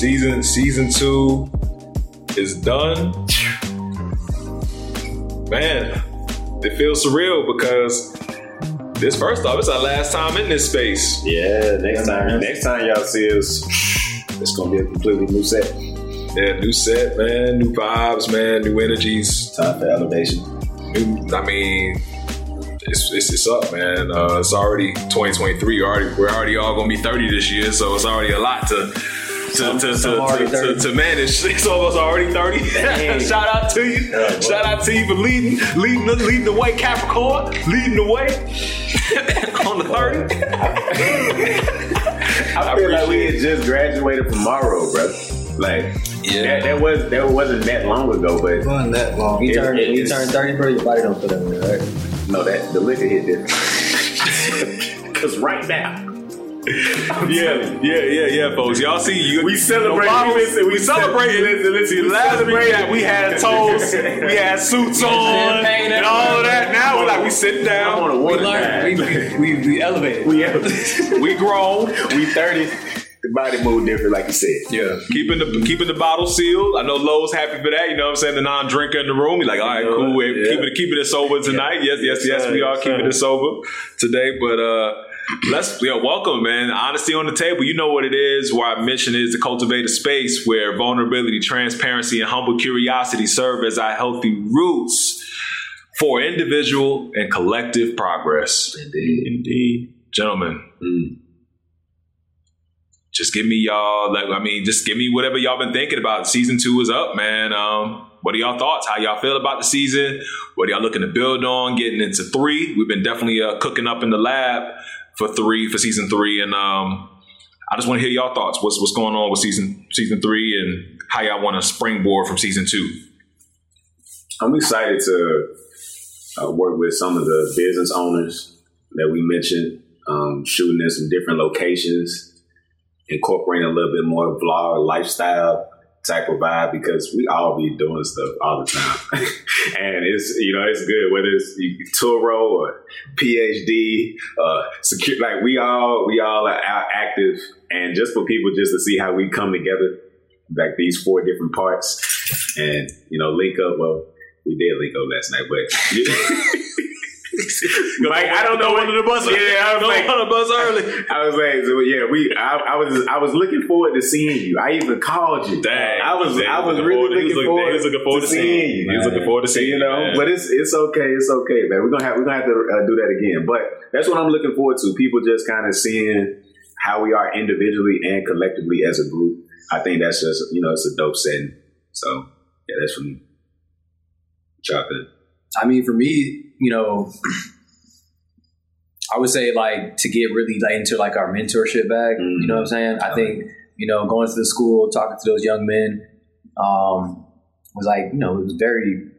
season season two is done. Man, it feels surreal because this first off, it's our last time in this space. Yeah, next time, next time y'all see us, it's gonna be a completely new set. Yeah, new set, man, new vibes, man, new energies. Time for elevation. New, I mean, it's, it's, it's up, man. Uh, it's already 2023. Already, we're already all gonna be 30 this year, so it's already a lot to to, to, to, to, to, manage. Some of us already 30. Shout out to you. Shout out to you for leading, leading, the, leading the way, Capricorn, leading the way on the 30. I feel like we had just graduated from Morrow, bro. Like, yeah, that, that, was that wasn't that long ago, but it wasn't that long. You turned, you turned 30, bro. Your body don't fit in there, right? No, that the liquor hit different. Because right now, yeah, yeah, yeah, yeah, folks. Y'all see, you, we celebrate. No we, we celebrate. Listen, listen, last week we had toast, we had suits on, and all of that. Now we're like, we sit down. We learned. We, we, we elevated. We elevated. we grown. We thirty the body move different, like you said. Yeah, keeping the keeping the bottle sealed. I know Lowe's happy for that. You know what I'm saying? The non-drinker in the room. He's like, all right, cool. Yeah. Keep it keeping it sober tonight. Yes, yes, yes. yes we are keeping it sober today, but uh let's yeah, welcome, man. Honesty on the table. You know what it is. Where our mission is to cultivate a space where vulnerability, transparency, and humble curiosity serve as our healthy roots for individual and collective progress. Indeed, indeed, gentlemen. Mm. Just give me y'all. Like, I mean, just give me whatever y'all been thinking about. Season two is up, man. Um, what are y'all thoughts? How y'all feel about the season? What are y'all looking to build on? Getting into three. We've been definitely uh, cooking up in the lab for three for season three, and um, I just want to hear y'all thoughts. What's what's going on with season season three, and how y'all want to springboard from season two? I'm excited to uh, work with some of the business owners that we mentioned, um, shooting in some different locations, incorporating a little bit more vlog lifestyle type of vibe because we all be doing stuff all the time. and it's, you know, it's good, whether it's Turo or PhD, uh, secure, like we all, we all are active. And just for people just to see how we come together, like these four different parts and, you know, link up. Well, we did link up last night, but like I don't know under the bus. Yeah, I was like on the bus early. I was like, so yeah, we. I, I, was I was looking forward to seeing you. I even called you. Dang, I was I was really looking, looking forward. He was looking forward to, seeing you. He was looking forward to seeing you. know, but it's it's okay. It's okay, man. We're gonna have we're gonna have to uh, do that again. But that's what I'm looking forward to. People just kind of seeing how we are individually and collectively as a group. I think that's just you know it's a dope setting. So yeah, that's for me. Chocolate. I mean, for me, you know. I would say like to get really like into like our mentorship bag. Mm-hmm. You know what I'm saying? I think you know going to the school, talking to those young men, um, was like you know it was very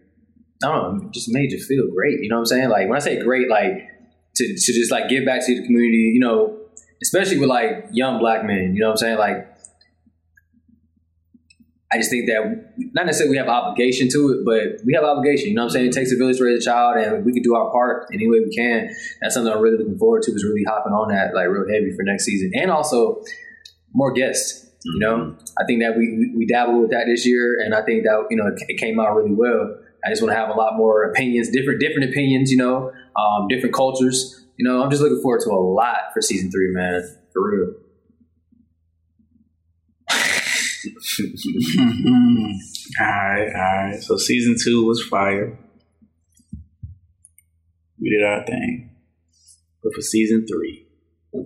I don't know, just made you feel great. You know what I'm saying? Like when I say great, like to to just like give back to the community. You know, especially with like young black men. You know what I'm saying? Like I just think that not necessarily we have obligation to it, but we have obligation. You know what I'm saying? It takes a village to raise a child, and we can do our part any way we can. That's something I'm really looking forward to. Is really hopping on that like real heavy for next season, and also more guests. You know, mm-hmm. I think that we we dabbled with that this year, and I think that you know it, came out really well. I just want to have a lot more opinions, different different opinions. You know, um, different cultures. You know, I'm just looking forward to a lot for season three, man. For real. all right, all right. So season two was fire. We did our thing. But for season three, I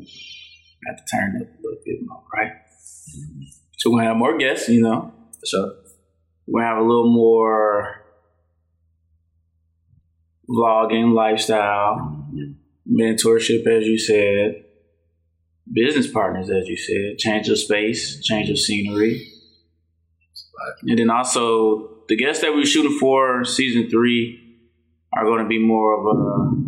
have to turn it a little bit more, right? So we're gonna have more guests, you know. So. We're gonna have a little more vlogging, lifestyle, mentorship, as you said business partners, as you said, change of space, change of scenery. And then also the guests that we're shooting for season three are going to be more of a.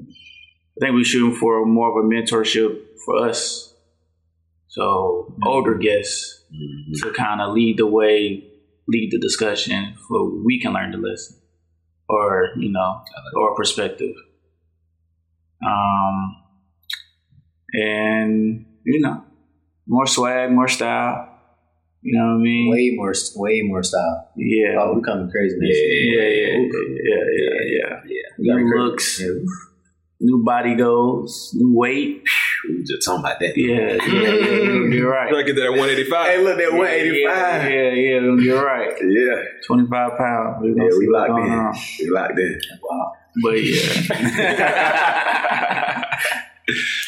I think we're shooting for more of a mentorship for us. So mm-hmm. older guests mm-hmm. to kind of lead the way, lead the discussion, so we can learn the lesson, or you know, or perspective. Um, and you know, more swag, more style. You know what I mean? Way more, way more style. Yeah. Oh, we coming crazy. Man. Yeah, yeah, yeah, yeah, yeah. yeah. New looks, new body goals, new weight. We were just talking about that. Yeah, yeah, yeah. You're right. Look at that 185. Hey, look, that 185. Yeah, yeah, yeah, you're right. Yeah. 25 pounds. We're gonna Yeah, we locked in. on. We locked in. Wow. But yeah.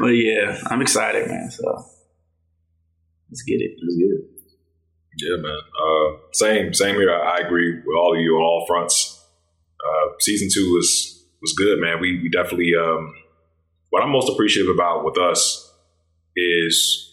but yeah, I'm excited, man. So let's get it. It was good. Yeah, man. Uh, same, same here. I, I agree with all of you on all fronts. Uh, season two was was good, man. We we definitely. Um, what I'm most appreciative about with us is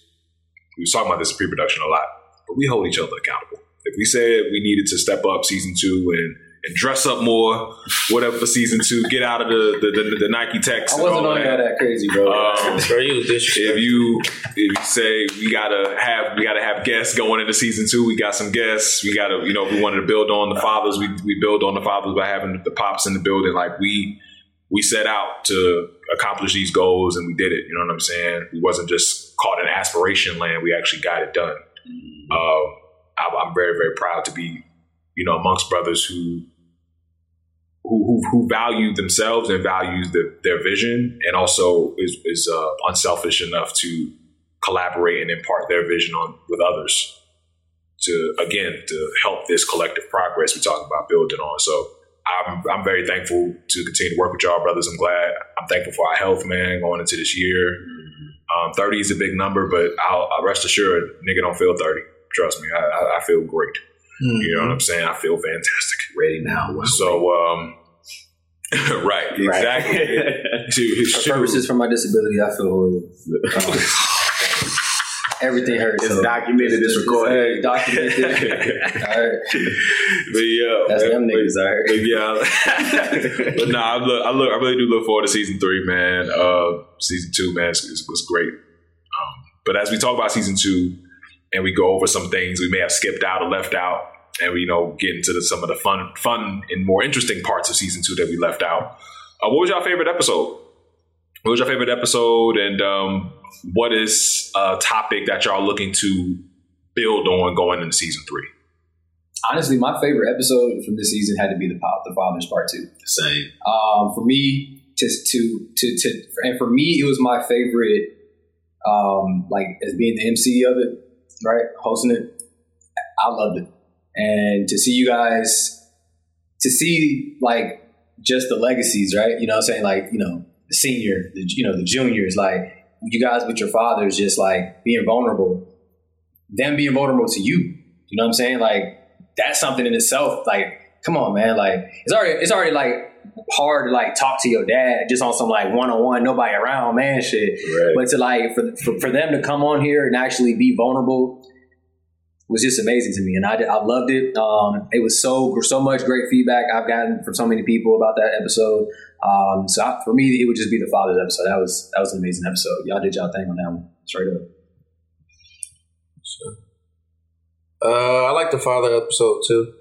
we was talking about this pre-production a lot, but we hold each other accountable. If we said we needed to step up season two and and dress up more, whatever for season two, get out of the the, the, the Nike tech. I wasn't on that. that crazy, bro. Um, Bro, you if you if you say we gotta have we gotta have guests going into season two, we got some guests. We gotta you know if we wanted to build on the fathers, we we build on the fathers by having the pops in the building. Like we we set out to accomplish these goals and we did it. You know what I'm saying? We wasn't just caught in aspiration land. We actually got it done. Uh, I, I'm very very proud to be you know amongst brothers who who who, who value themselves and values the, their vision, and also is is uh, unselfish enough to collaborate and impart their vision on with others to again to help this collective progress we're talking about building on. So I'm I'm very thankful to continue to work with y'all, brothers. I'm glad. I'm thankful for our health, man, going into this year. Um, 30 is a big number, but I'll, I'll rest assured, nigga don't feel 30. Trust me, I, I, I feel great. You know what I'm saying? I feel fantastic. Ready now. So, um, right, exactly. To- For shoot. purposes for my disability, I feel horrible. Um, everything hurts. It's so- documented, it's recorded. Hey, documented. all right. But yeah, That's man, them but- niggas, all right. but yeah, but no, I look, I look, I really do look forward to season three, man. Uh, season two, man, is- is- was great. Um, but as we talk about season two, and we go over some things we may have skipped out or left out, and we you know get into the, some of the fun, fun and more interesting parts of season two that we left out. Uh, what was your favorite episode? What was your favorite episode, and um, what is a topic that y'all looking to build on going into season three? Honestly, my favorite episode from this season had to be the pop, the fathers part two. Same. Um, for me, to to to to, and for me, it was my favorite. Um, like as being the MC of it, right, hosting it, I loved it, and to see you guys, to see like just the legacies, right? You know, what I'm saying like you know the senior, the you know the juniors, like you guys with your fathers, just like being vulnerable, them being vulnerable to you. You know what I'm saying? Like that's something in itself. Like, come on, man. Like it's already it's already like hard to like talk to your dad just on some like one on one, nobody around, man, shit. Right. But to like for, for for them to come on here and actually be vulnerable was just amazing to me, and I I loved it. Um, it was so so much great feedback I've gotten from so many people about that episode. Um, so I, for me, it would just be the father's episode. That was that was an amazing episode. Y'all did y'all thing on that one, straight up. Uh, I like the father episode too.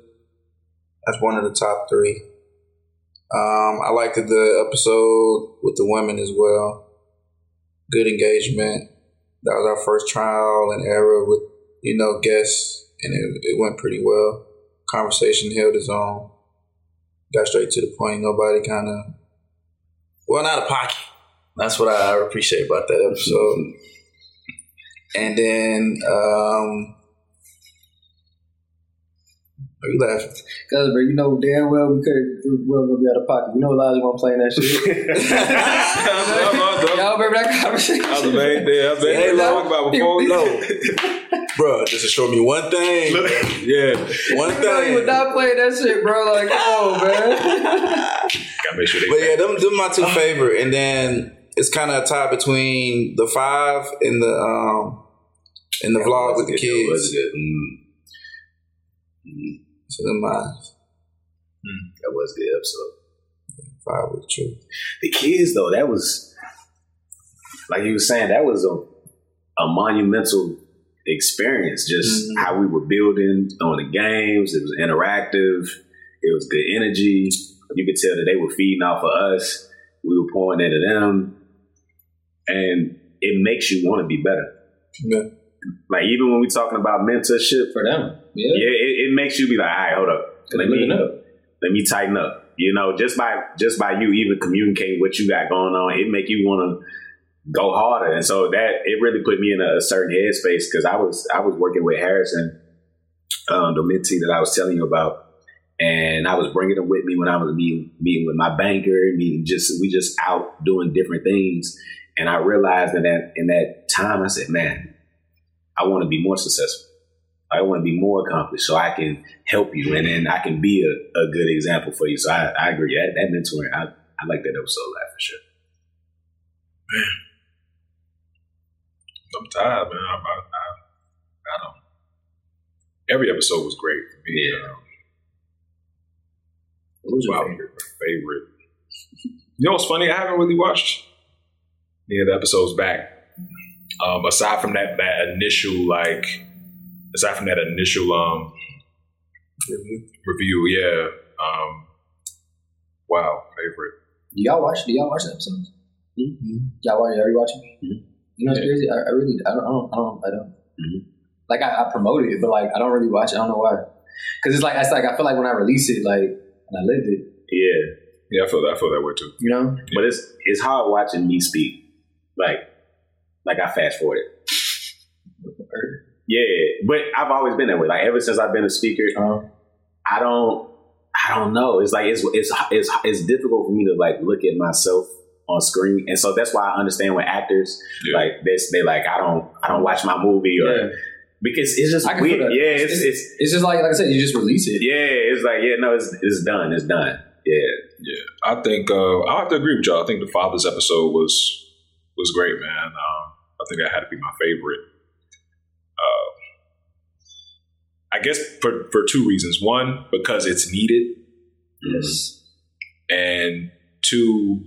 That's one of the top three. Um, I liked the episode with the women as well. Good engagement. That was our first trial and error with you know guests, and it, it went pretty well. Conversation held its own. Got straight to the point. Nobody kind of well, not a pocket. That's what I appreciate about that episode. And then um, you laughing? Cause bro, you know damn well we could we were gonna be out of pocket. You know Elijah won't play in that shit. Y'all remember that conversation? I was mad there. I was Hey, mad. look. About before. No. Bro, just to show me one thing. yeah. One Bro, you would thing. not play that shit, bro. Like, oh man. Gotta make sure they. But yeah, them, them my two favorite. And then it's kind of a tie between the five and the um and the vlog with the kids. good. Mm. Mm. So them my That was a good episode. with the truth. The kids, though, that was like you were saying, that was a, a monumental experience. Just Mhm. how we were building on the games. It was interactive. It was good energy. You could tell that they were feeding off of us. We were pouring into them, and it makes you want to be better. Yeah. Like even when we're talking about mentorship, for them. Yeah. yeah, it, it makes you be like, all right, hold up, let me let me tighten up. You know, just by just by you even communicating what you got going on, it make you want to go harder. And so that it really put me in a, a certain headspace because I was I was working with Harrison, um, the mentee that I was telling you about, and I was bringing him with me when I was meeting meeting with my banker, meeting just we just out doing different things. And I realized in that in that time, I said, man, I want to be more successful. I want to be more accomplished so I can help you and then I can be a, a good example for you. So I, I agree. That, that mentoring, I, I like that episode a lot for sure. Man. I'm tired, man. I, I, I, I don't. Every episode was great for me. Yeah. Um, What was your favorite? favorite. You know what's funny? I haven't really watched any of the episodes back. Um, aside from that that initial like, aside from that initial um review, yeah. Um, wow, favorite. Do y'all watch? Do y'all watch the episodes? Y'all watch? Y'all watching? You know it's Yeah. crazy? I, I really, I don't, I don't, I don't. I don't. Mhm. Like I, I promoted it, but like I don't really watch it. I don't know why. Because it's like it's like I feel like when I release it, like and I lived it. Yeah. Yeah, I feel that. I feel that way too. You know? But it's it's hard watching me speak. Like like I fast forwarded. Yeah. But I've always been that way. Like ever since I've been a speaker, Um, I don't I don't know. It's like it's it's it's it's difficult for me to like look at myself on screen. And so that's why I understand when actors Yeah. like this they like I don't I don't watch my movie or yeah. because it's just weird. Yeah, it's it's It's just like like I said, you just release it. yeah, it's like yeah, no, it's it's done. It's done. Yeah. I think uh, I have to agree with y'all. I think the father's episode was was great, man. Um, I think that had to be my favorite. Uh, I guess for for two reasons. One, because it's needed, Yes. and two,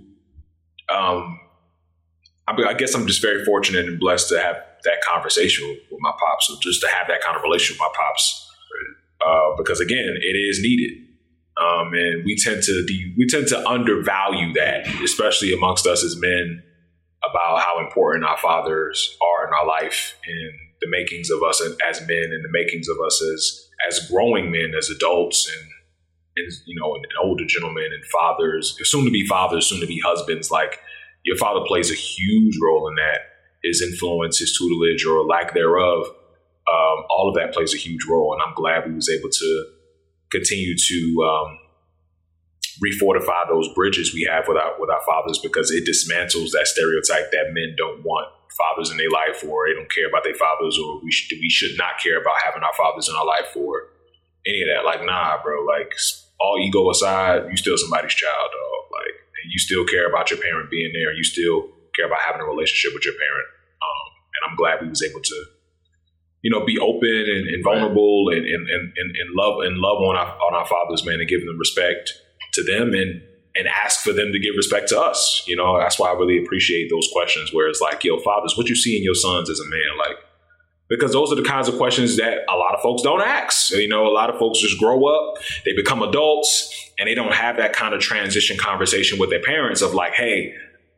um, I, I guess I'm just very fortunate and blessed to have that conversation with, with my pops, or just to have that kind of relationship with my pops, uh, because again, it is needed. Um, and we tend to de- we tend to undervalue that, especially amongst us as men, about how important our fathers are in our life and the makings of us as men and the makings of us as as growing men, as adults, and and you know, and older gentlemen and fathers, soon to be fathers, soon to be husbands. Like your father plays a huge role in that. His influence, his tutelage, or lack thereof, um, all of that plays a huge role. And I'm glad we was able to continue to um, refortify those bridges we have with our with our fathers because it dismantles that stereotype that men don't want fathers in their life or they don't care about their fathers or we should we should not care about having our fathers in our life or any of that. Like, nah, bro. Like, all ego aside, you still somebody's child, dog. Like, and you still care about your parent being there. You still care about having a relationship with your parent. Um, and I'm glad we was able to you know, be open and, and vulnerable and, and, and, and, and love and love on our on our fathers, man, and give them respect to them and and ask for them to give respect to us. You know, that's why I really appreciate those questions where it's like, yo, fathers, what you see in your sons as a man, like because those are the kinds of questions that a lot of folks don't ask. You know, a lot of folks just grow up, they become adults, and they don't have that kind of transition conversation with their parents of like, hey,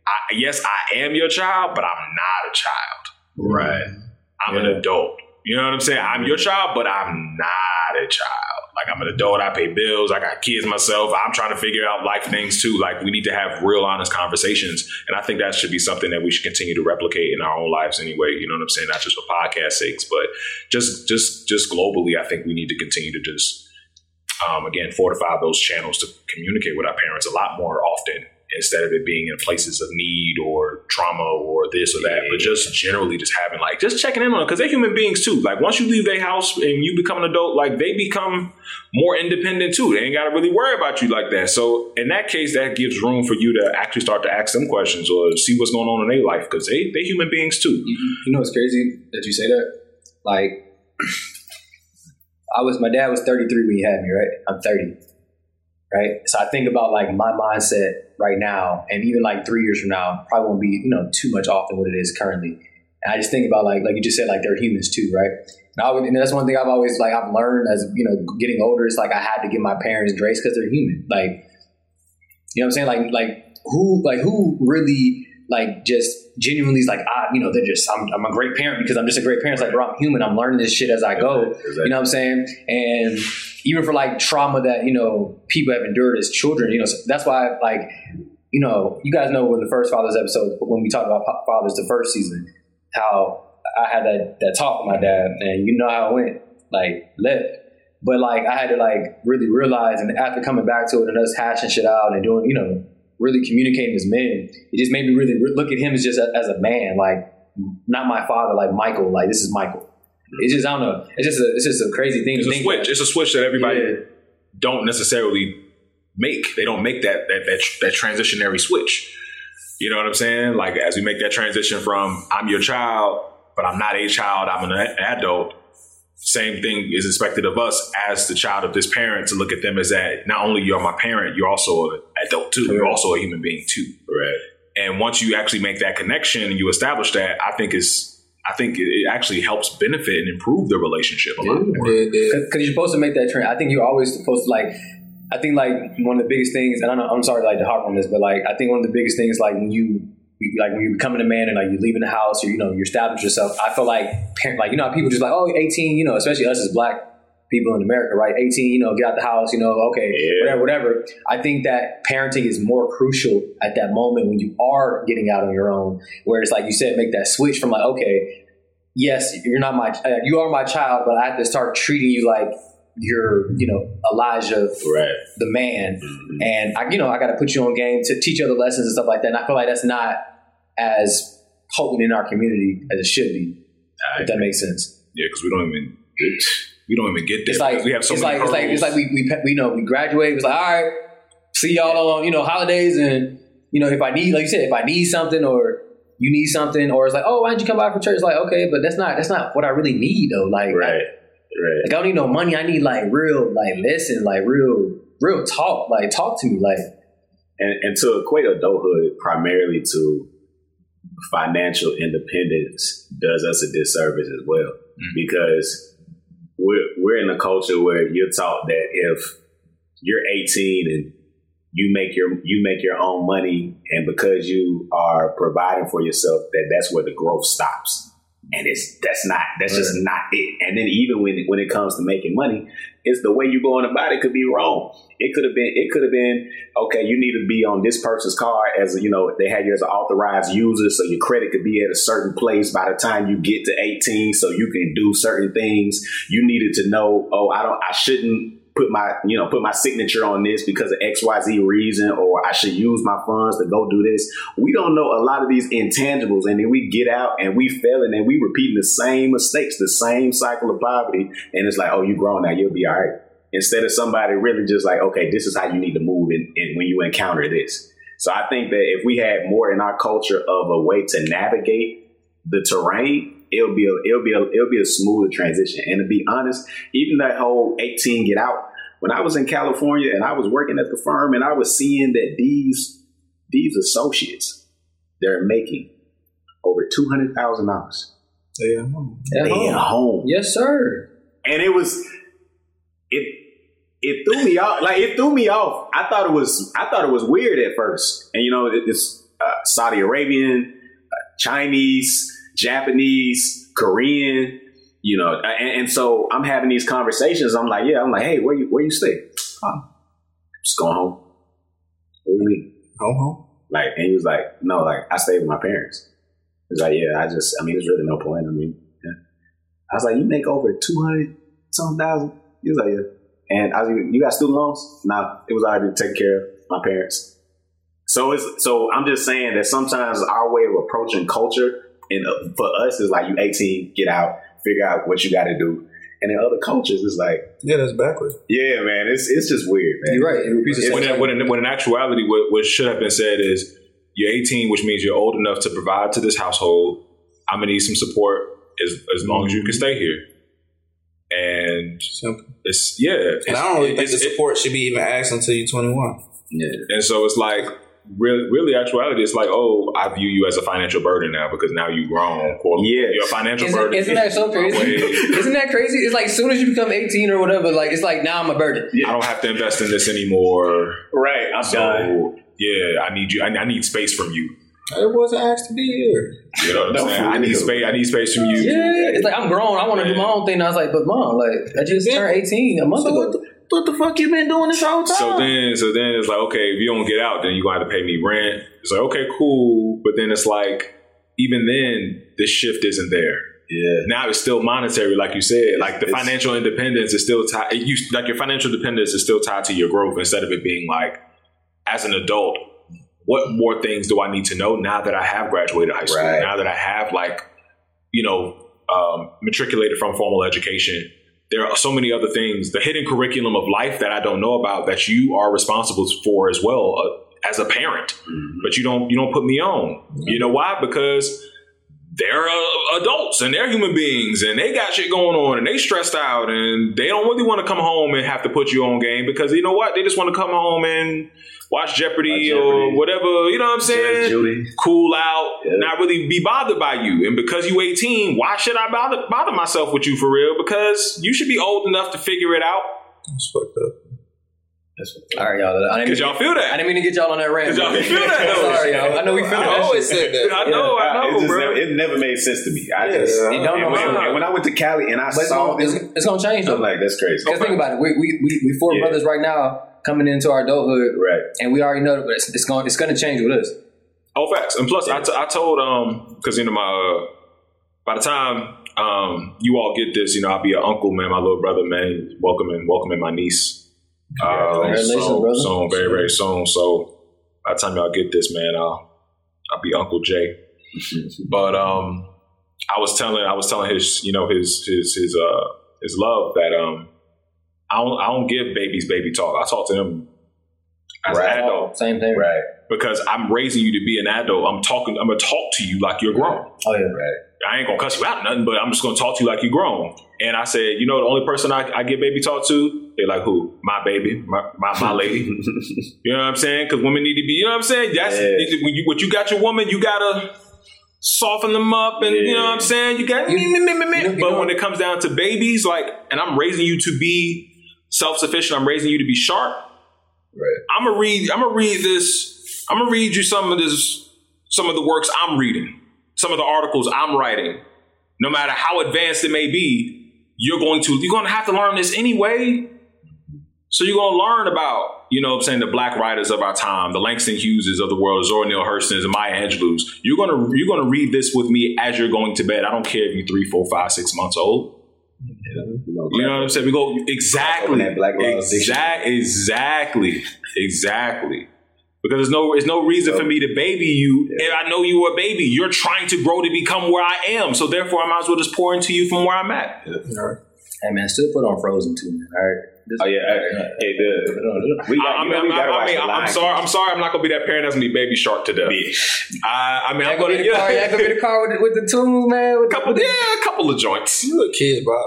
I, yes, I am your child, but I'm not a child. Right. I'm an adult. You know what I'm saying? I'm your child, but I'm not a child. Like I'm an adult. I pay bills. I got kids myself. I'm trying to figure out life things too. Like we need to have real, honest conversations, and I think that should be something that we should continue to replicate in our own lives anyway. You know what I'm saying? Not just for podcast sakes, but just, just, just globally. I think we need to continue to just, um, again, fortify those channels to communicate with our parents a lot more often instead of it being in places of need or trauma or this or that, but just generally just having like just checking in on them because they're human beings too. Like once you leave their house and you become an adult, like they become more independent too. They ain't got to really worry about you like that. So in that case, that gives room for you to actually start to ask them questions or see what's going on in their life because they they human beings too. You, you know it's crazy that you say that? Like, I was my dad was 33 when he had me, right? I'm 30, right? So I think about like my mindset right now, and even like three years from now, probably won't be you know too much off than what it is currently. And I just think about like like you just said, like they're humans too, right? And, and that's one thing I've always like I've learned as you know getting older. It's like I had to give my parents grace because they're human. Like, you know what I'm saying? Like like who like who really like just genuinely is like ah you know they're just I'm, I'm a great parent because I'm just a great parent. It's like bro I'm human. I'm learning this shit as I go. Exactly. You know what I'm saying? And even for like trauma that you know people have endured as children, you know so that's why like you know you guys know when the first fathers episode when we talked about fathers the first season how I had that that talk with my dad and you know how it went like left. But like I had to like really realize, and after coming back to it and us hashing shit out and doing, you know, really communicating as men, it just made me really re- look at him as just a, as a man, like not my father, like Michael, like this is Michael. It's just I don't know. It's just a it's just a crazy thing It's to a think. switch. It's a switch that everybody Yeah. don't necessarily make. They don't make that that that, that transitionary switch. You know what I'm saying? Like as we make that transition from I'm your child, but I'm not a child. I'm an adult. Same thing is expected of us as the child of this parent to look at them as that. Not only you're my parent, you're also an adult too. You're also a human being too. Right. And once you actually make that connection and you establish that, I think is I think it- actually helps benefit and improve the relationship a lot more. Yeah, yeah. because you're supposed to make that trend. I think you're always supposed to like. I think like one of the biggest things, and I I'm sorry like to harp on this, but like I think one of the biggest things like when you like when you're becoming a man and like you're leaving the house or you know you're establishing yourself. I feel like parent like you know people just like oh 18, you know, especially us as black people in America, right? 18, you know, get out the house, you know, okay, Yeah. whatever, whatever. I think that parenting is more crucial at that moment when you are getting out on your own, where it's like you said, make that switch from like okay, yes, you're not my, uh, you are my child, but I have to start treating you like you're, you know, Elijah, Right. the man, Mhm. and I, you know, I got to put you on game to teach you other lessons and stuff like that. And I feel like that's not as potent in our community as it should be. If that makes sense. Yeah, because we don't even we don't even get there. It's like we have so it's many like it's like it's like we we we know we graduate. It's like all right, see y'all on you know holidays, and you know if I need like you said if I need something or you need something or it's like oh why don't you come by for church? Like okay, but that's not that's not what I really need though. Like Right. I, Right. like I don't need no money. I need like real like listen like real real talk. Like talk to me like and, and to equate adulthood primarily to financial independence does us a disservice as well. Mm-hmm. Because we're we're in a culture where you're taught that if you're 18 and you make your you make your own money and because you are providing for yourself that that's where the growth stops. And it's that's not that's just not it. And then even when when it comes to making money it's the way you're going about it could be wrong it could have been it could have been okay you need to be on this person's car as you know they had you as an authorized user so your credit could be at a certain place by the time you get to 18 so you can do certain things. You needed to know oh i don't i shouldn't put my you know put my signature on this because of xyz reason or i should use my funds to go do this. We don't know a lot of these intangibles and then we get out and we fail and then we repeating the same mistakes the same cycle of poverty and it's like oh you grown now you'll be all right instead of somebody really just like okay this is how you need to move in, in when you encounter this so i think that if we had more in our culture of a way to navigate the terrain it'll be a it'll be a it'll be a smoother transition and to be honest even that whole 18 get out when i was in california and i was working at the firm and i was seeing that these these associates they're making over $200000 Yeah. at they at home. home Yes, sir. and it was it it threw me off. Like it threw me off. I thought it was i thought it was weird at first. And you know it- it's uh, saudi arabian uh, chinese japanese korean you know and, and so i'm having these conversations. I'm like yeah i'm like hey where you where you stay? Oh, just going home. What do you mean? Home, home. like and he was like no like i stay with my parents. He was like yeah i just i mean there's really no point. I mean yeah. i was like you make over 200 some thousand? He was like yeah and i was like, you got student loans nah it was already taken care of my parents so it's so i'm just saying that sometimes our way of approaching culture and uh, for us is like you 18 get out figure out what you got to do and in other cultures it's like Yeah, that's backwards. yeah man it's it's just weird man You're right. It when, in, when, in, when in actuality, what, what should have been said is you're 18, which means you're old enough to provide to this household. I'm gonna need some support as as long as you can stay here. And Simple. it's yeah, And it's- I don't really think the it's- it- support should be even asked until you're 21. yeah and so it's like really, really actuality. It's like oh, I view you as a financial burden now because now you've grown. Quote, Yes. you're a financial Isn't, burden. isn't that so crazy? Isn't that crazy? It's like as soon as you become 18 or whatever, like it's like now I'm a burden. I don't have to invest in this anymore. right i'm So yeah, I need you. I, I need space from you. I wasn't asked to be here. You know what I'm saying? I need space. I need space from you. Yeah, it's like I'm grown. I want to do my own thing. And I was like, but mom, like I just turned 18 a month So ago. what the, what the fuck you been doing this whole time? So then, so then it's like, okay, if you don't get out, then you gonna have to pay me rent. It's like, okay, cool. But then it's like, even then, the shift isn't there. Yeah. Now it's still monetary, like you said. Like the It's- financial independence is still tied. You like your financial dependence is still tied to your growth instead of it being like, as an adult, what more things do I need to know now that I have graduated high school? Right. Now that I have like, you know, um, matriculated from formal education. There are so many other things, the hidden curriculum of life that I don't know about that you are responsible for as well uh, as a parent. But you don't you don't put me on. You know why? Because they're uh, adults and they're human beings and they got shit going on and they stressed out and they don't really want to come home and have to put you on game because you know what? They just want to come home and watch Jeopardy, Watch or whatever. You know what I'm saying? Cool out, Yeah. not really be bothered by you. And because you 18, why should I bother bother myself with you for real? Because you should be old enough to figure it out. It's fucked up. That's what All right, y'all. I didn't, Because mean, y'all feel that. I didn't mean to get y'all on that rant. Because y'all feel that though. Sorry, y'all. I know we feel I that. always said that. I know, I know, it, just bro. never, it never made sense to me. I Yeah, just yeah. You don't know and when, when I went to Cali and I But it's saw gonna, it's, them, it's gonna change though. I'm like, that's crazy. Because think about it, we we we, we four Yeah. brothers right now coming into our adulthood, Right. and we already know that it's, it's going it's going to change with us. Oh, facts. And plus, I, t- I told um because you know my uh, by the time um you all get this, you know I'll be an uncle, man. My little brother, man, welcoming welcoming my niece. Congratulations, soon, soon, very very soon. So by the time y'all get this, man, I'll I'll be Uncle Jay. but um, I was telling I was telling his you know his his his uh his love that um I don't I don't give babies baby talk. I talk to them as Right. an adult Same thing. Right. because I'm raising you to be an adult. I'm talking. I'm gonna talk to you like you're grown. Oh yeah. Right. I ain't gonna cuss you out nothing, but I'm just gonna talk to you like you're grown. And I said, you know, the only person I, I get baby talk to, they're like, who? My baby, my my, my lady. you know what I'm saying? Because women need to be. You know what I'm saying? That's Yeah. when you what you got your woman, you gotta soften them up, and you know what I'm saying. You got. You- you know- but you know- when it comes down to babies, like, and I'm raising you to be self sufficient. I'm raising you to be sharp. Right. I'm gonna read. I'm gonna read this. I'm gonna read you some of this, some of the works I'm reading, some of the articles I'm writing. No matter how advanced it may be, you're going to you're going to have to learn this anyway. So you're going to learn about, you know, what I'm saying the black writers of our time, the Langston Hugheses of the world, Zora Neale Hurston's, and Maya Angelou's. You're gonna you're gonna read this with me as you're going to bed. I don't care if you're three, four, five, six months old. You know, You know what I'm saying? We go exactly, Open that Black Law exact, exactly, exactly. Because there's no, there's no reason for me to baby you. If I know you are a baby, you're trying to grow to become where I am. So therefore, I might as well just pour into you from where I'm at. Hey man, still put on Frozen too, man. All right. This- Oh yeah, hey, hey, the, we got, I, I you mean, know, we I, gotta I watch mean, the I'm sorry. I'm sorry. I'm not gonna be that parent that's gonna be baby shark to death. King. I, I mean, I'm gonna gonna be the car. That gonna be the car with the, with the tunes, man. With the, couple, with yeah, a couple of joints. You a kid, Bob.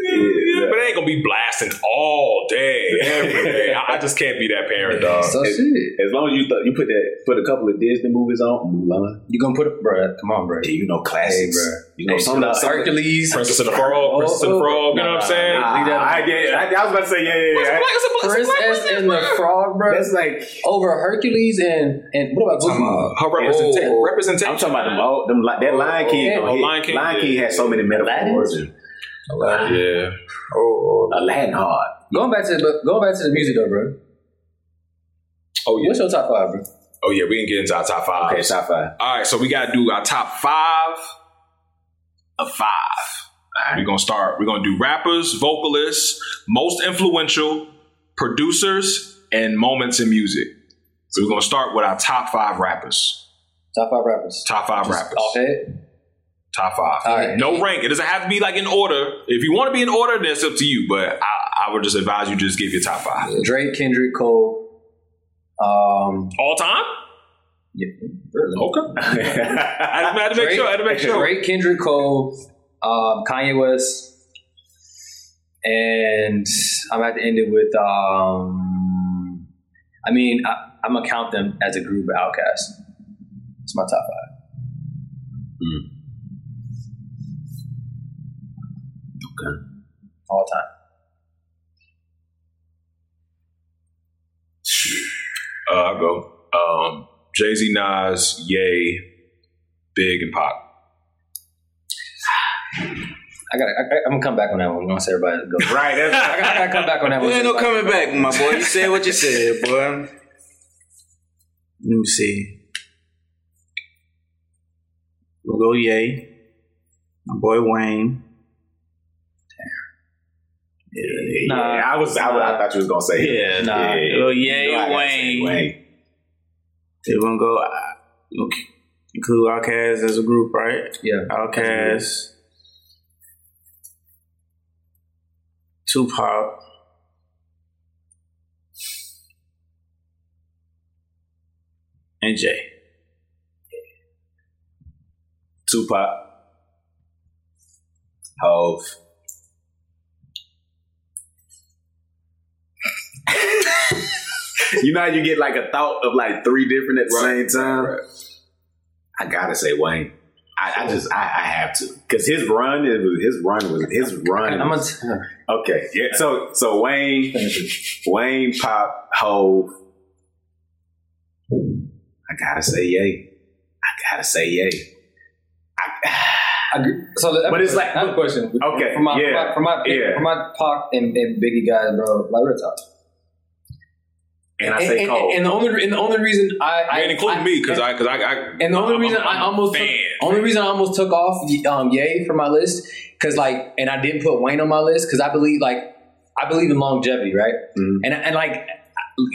Yeah, but it ain't gonna be blasting all day, every day. I, I just can't be that parent, dog. So As- shit. As long as you th- you put that put a couple of Disney movies on Mulan, You gonna put it, bro? Come on, bro. yeah, you know classics, Hey, You know Hey, some of some Hercules. Princess and the Frog, oh, Princess and the Oh, oh, Frog. You know what I'm saying? nah, I, get, I, I was about to say yeah, yeah, yeah. A a a Princess princess, and the. Frog, bro. That's like Over Hercules and and what about Goofy? Her representation. Oh. I'm talking about them, all, them li- that Lion King. yeah. Oh. Lion King, Lion King has so many metaphors. Aladdin? And Yeah. Oh, Aladdin hard. Going back to the going back to the music though, bro. Oh yeah. What's your top five, bro? Oh yeah. We can get into our top five. Okay, top five. All right. So we gotta do our top five of five. All right, we're gonna start. We're gonna do rappers, vocalists, most influential, producers, and moments in music. So we're gonna start with our top five rappers. Top five rappers. Top five rappers. Off head. Top five. Right. No rank. It doesn't have to be like in order. If you want to be in order, then it's up to you. But I, I would just advise you just give your top five. Drake, Kendrick, Cole. Um. All time? Yeah, really. Okay. I had to make sure. I had to make sure. Drake, Kendrick, Cole, um, Kanye West, and I'm at to end it with. Um, I mean, I, I'm gonna count them as a group of Outkast. It's my top five. Okay. all time. Uh, I'll go. Um, Jay Z, Nas, Yay, Big, and Pop. I got. I'm gonna come back on that one once everybody goes. Right. That's, I gotta, I gotta come back on that one. There ain't no coming back, my boy. You said what you said, boy. Let me see. We'll go Yay, My boy Wayne. Yeah, Nah. I was. I, was- I thought you was gonna say. Yeah, nah. We'll go Ye, You know I gotta say Wayne. Wayne. They're gonna go. Uh, you know, include Outkast as a group, right? Yeah. Outkast. Tupac. And Jay. Tupac. Hove. You know how you get like a thought of like three different at the Right, same time? right. I gotta say Wayne. I, I just I, I have to because his run it was his run was his run. I'm was- okay, yeah. So so Wayne, Wayne, Pop, Hove. I gotta say yay. I gotta say yay. I agree. So, the- But it's like- I have a question. Okay, for my, yeah, for my, for my, yeah. for my Pac and, and Biggie guys, bro. Like real talk. And I say and, Cole. and the only and the only reason I, I and including I- me because I because I, I And the only I'm- reason I'm- I almost I'm a took, only reason I almost took off um, Ye from my list because like, and I didn't put Wayne on my list because I believe like I believe in longevity, right? Mhm. And and like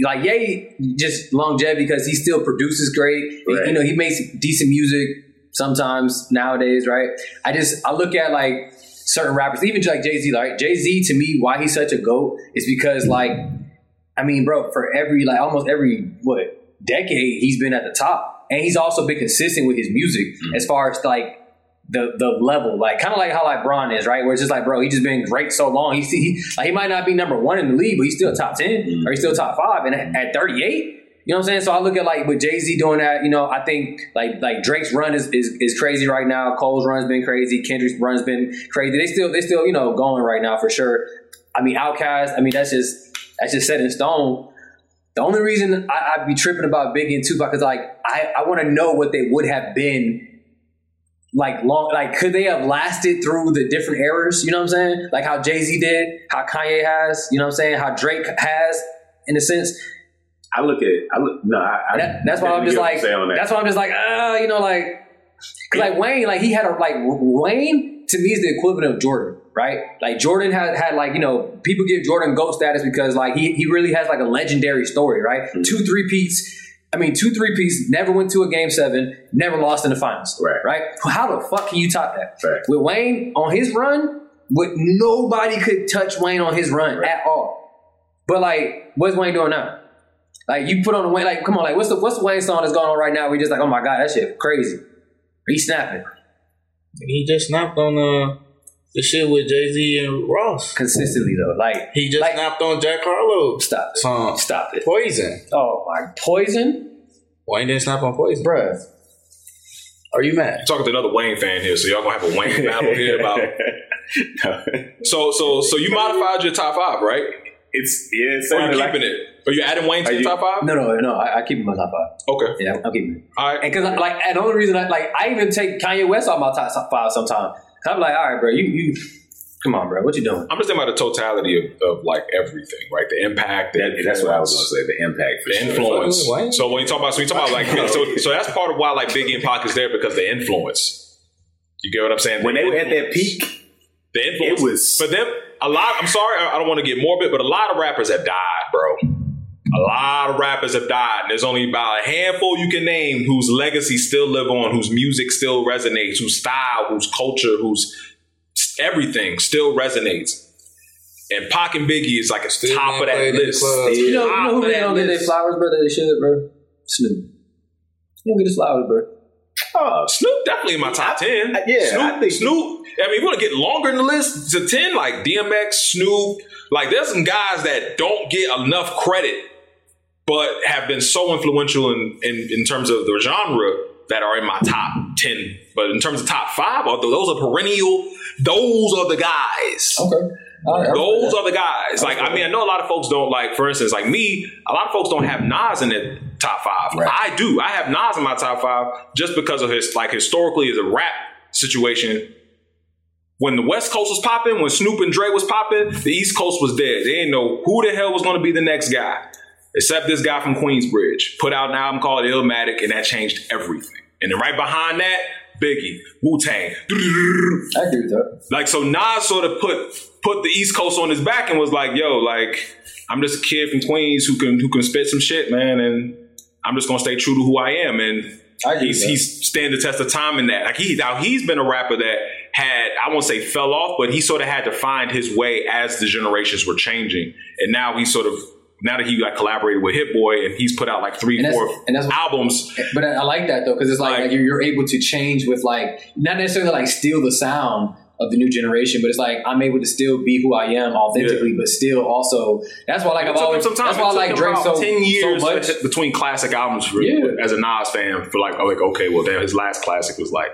like Yay just longevity because he still produces great. Right. You know, he makes decent music sometimes nowadays, right? I just I look at like certain rappers, even like Jay Z. Like Jay Z, to me, why he's such a goat is because like I mean, bro, for every like almost every what decade he's been at the top, and he's also been consistent with his music mm-hmm. as far as like the the level, like kind of like how like Bron is, right? Where it's just like, bro, he's just been great so long. He's he like he might not be number one in the league, but he's still top 10 mm-hmm. or he's still top five, and at, at thirty eight. You know what I'm saying? So I look at like with Jay Z doing that. You know, I think like like Drake's run is, is is crazy right now. Cole's run's been crazy. Kendrick's run's been crazy. They still they still you know going right now for sure. I mean, Outkast. I mean, that's just that's just set in stone. The only reason I, I'd be tripping about Biggie and Tupac is like I, I want to know what they would have been like long like could they have lasted through the different eras? You know what I'm saying? Like how Jay Z did, how Kanye has, you know what I'm saying, how Drake has, in a sense. I look at I look no. I, That, that's why I'm just like that. that's why I'm just like ah, you know, like because like Wayne, like he had a like Wayne to me is the equivalent of Jordan, right? Like Jordan had had like you know people give Jordan goat status because like he he really has like a legendary story, right? Mm-hmm. Two three peats. I mean, two three peats. Never went to a game seven. Never lost in the finals. Right. Right. How the fuck can you top that? Right. With Wayne on his run, with nobody could touch Wayne on his run Right. at all. But like, what's Wayne doing now? Like you put on the Wayne, like come on, like what's the what's the Wayne song that's going on right now? We just like, oh my god, that shit crazy. He's snapping He just snapped on uh, the shit with Jay Z and Ross. consistently though. Like He just Like- snapped on Jack Harlow stop it, song stop it. Poison. Oh my poison, Wayne didn't snap on Poison. bruh. Are you mad? talking to another Wayne fan here, so y'all gonna have a Wayne battle here about. So so so you modified your top five, right? it's yeah. It Or you sounded like keeping it? Are you adding Wayne to Are your you- top five? No, no, no. I, I keep him in my top five. Okay, Yeah, I'm keeping it. all right. And because like, and the only reason I like, I even take Kanye West off my top five sometimes. I'm like, all right, bro, you you, come on, bro, what you doing? I'm just thinking about the totality of, of like everything, right? The impact, the that, that's what I was gonna say. The impact for the sure. influence. Fuck. So when you talk about, so you talk about like, so so that's part of why like Biggie and Pac is there because the influence. You get what I'm saying? When The they were at their peak, the influence it was- for them. A lot. I'm sorry, I I don't want to get morbid, but a lot of rappers have died, bro. A lot of rappers have died. And there's only about a handful you can name whose legacy still live on, whose music still resonates, whose style, whose culture, whose everything still resonates. And Pac and Biggie is like a Still top of that list. You know, you know who Top they don't get their flowers, bro? That they should, bro. Snoop. You don't get his flowers, bro. oh, Snoop definitely in my top ten. I- yeah, Snoop. I think- Snoop. I mean, if you want to get longer in the list to ten, like DMX, Snoop. Like, there's some guys that don't get enough credit, but have been so influential in in, in terms of the genre that are in my top ten. But in terms of top five, are those are perennial. Those are the guys. Okay. Right, Those are the guys. Like, I mean, I know a lot of folks don't like, for instance, like me, a lot of folks don't have Nas in their top five. Right. I do. I have Nas in my top five just because of his like historically as a rap situation. When the West Coast was popping, when Snoop and Dre was popping, the East Coast was dead. They didn't know who the hell was going to be the next guy, except this guy from Queensbridge. Put out an album called Illmatic, and that changed everything. And then right behind that, Biggie, Wu Tang. I agree with that. Like so, Nas sort of put put the East Coast on his back and was like, "Yo, like I'm just a kid from Queens who can who can spit some shit, man, and I'm just gonna stay true to who I am." And I he's he's stand the test of time in that. Like he now he's been a rapper that had I won't say fell off, but he sort of had to find his way as the generations were changing, and now he sort of. Now that he like collaborated with Hit Boy and he's put out like three, And four and that's what- albums, But I, I like that though because it's like, Like- like you're, you're able to change with like not necessarily like steal the sound of the new generation, but it's like I'm able to still be who I am authentically, but still also that's why like I've always that's why I like Drake so ten years so much. between classic albums for, Yeah. as a Nas fan. For like, oh, like okay, well, damn, his last classic was like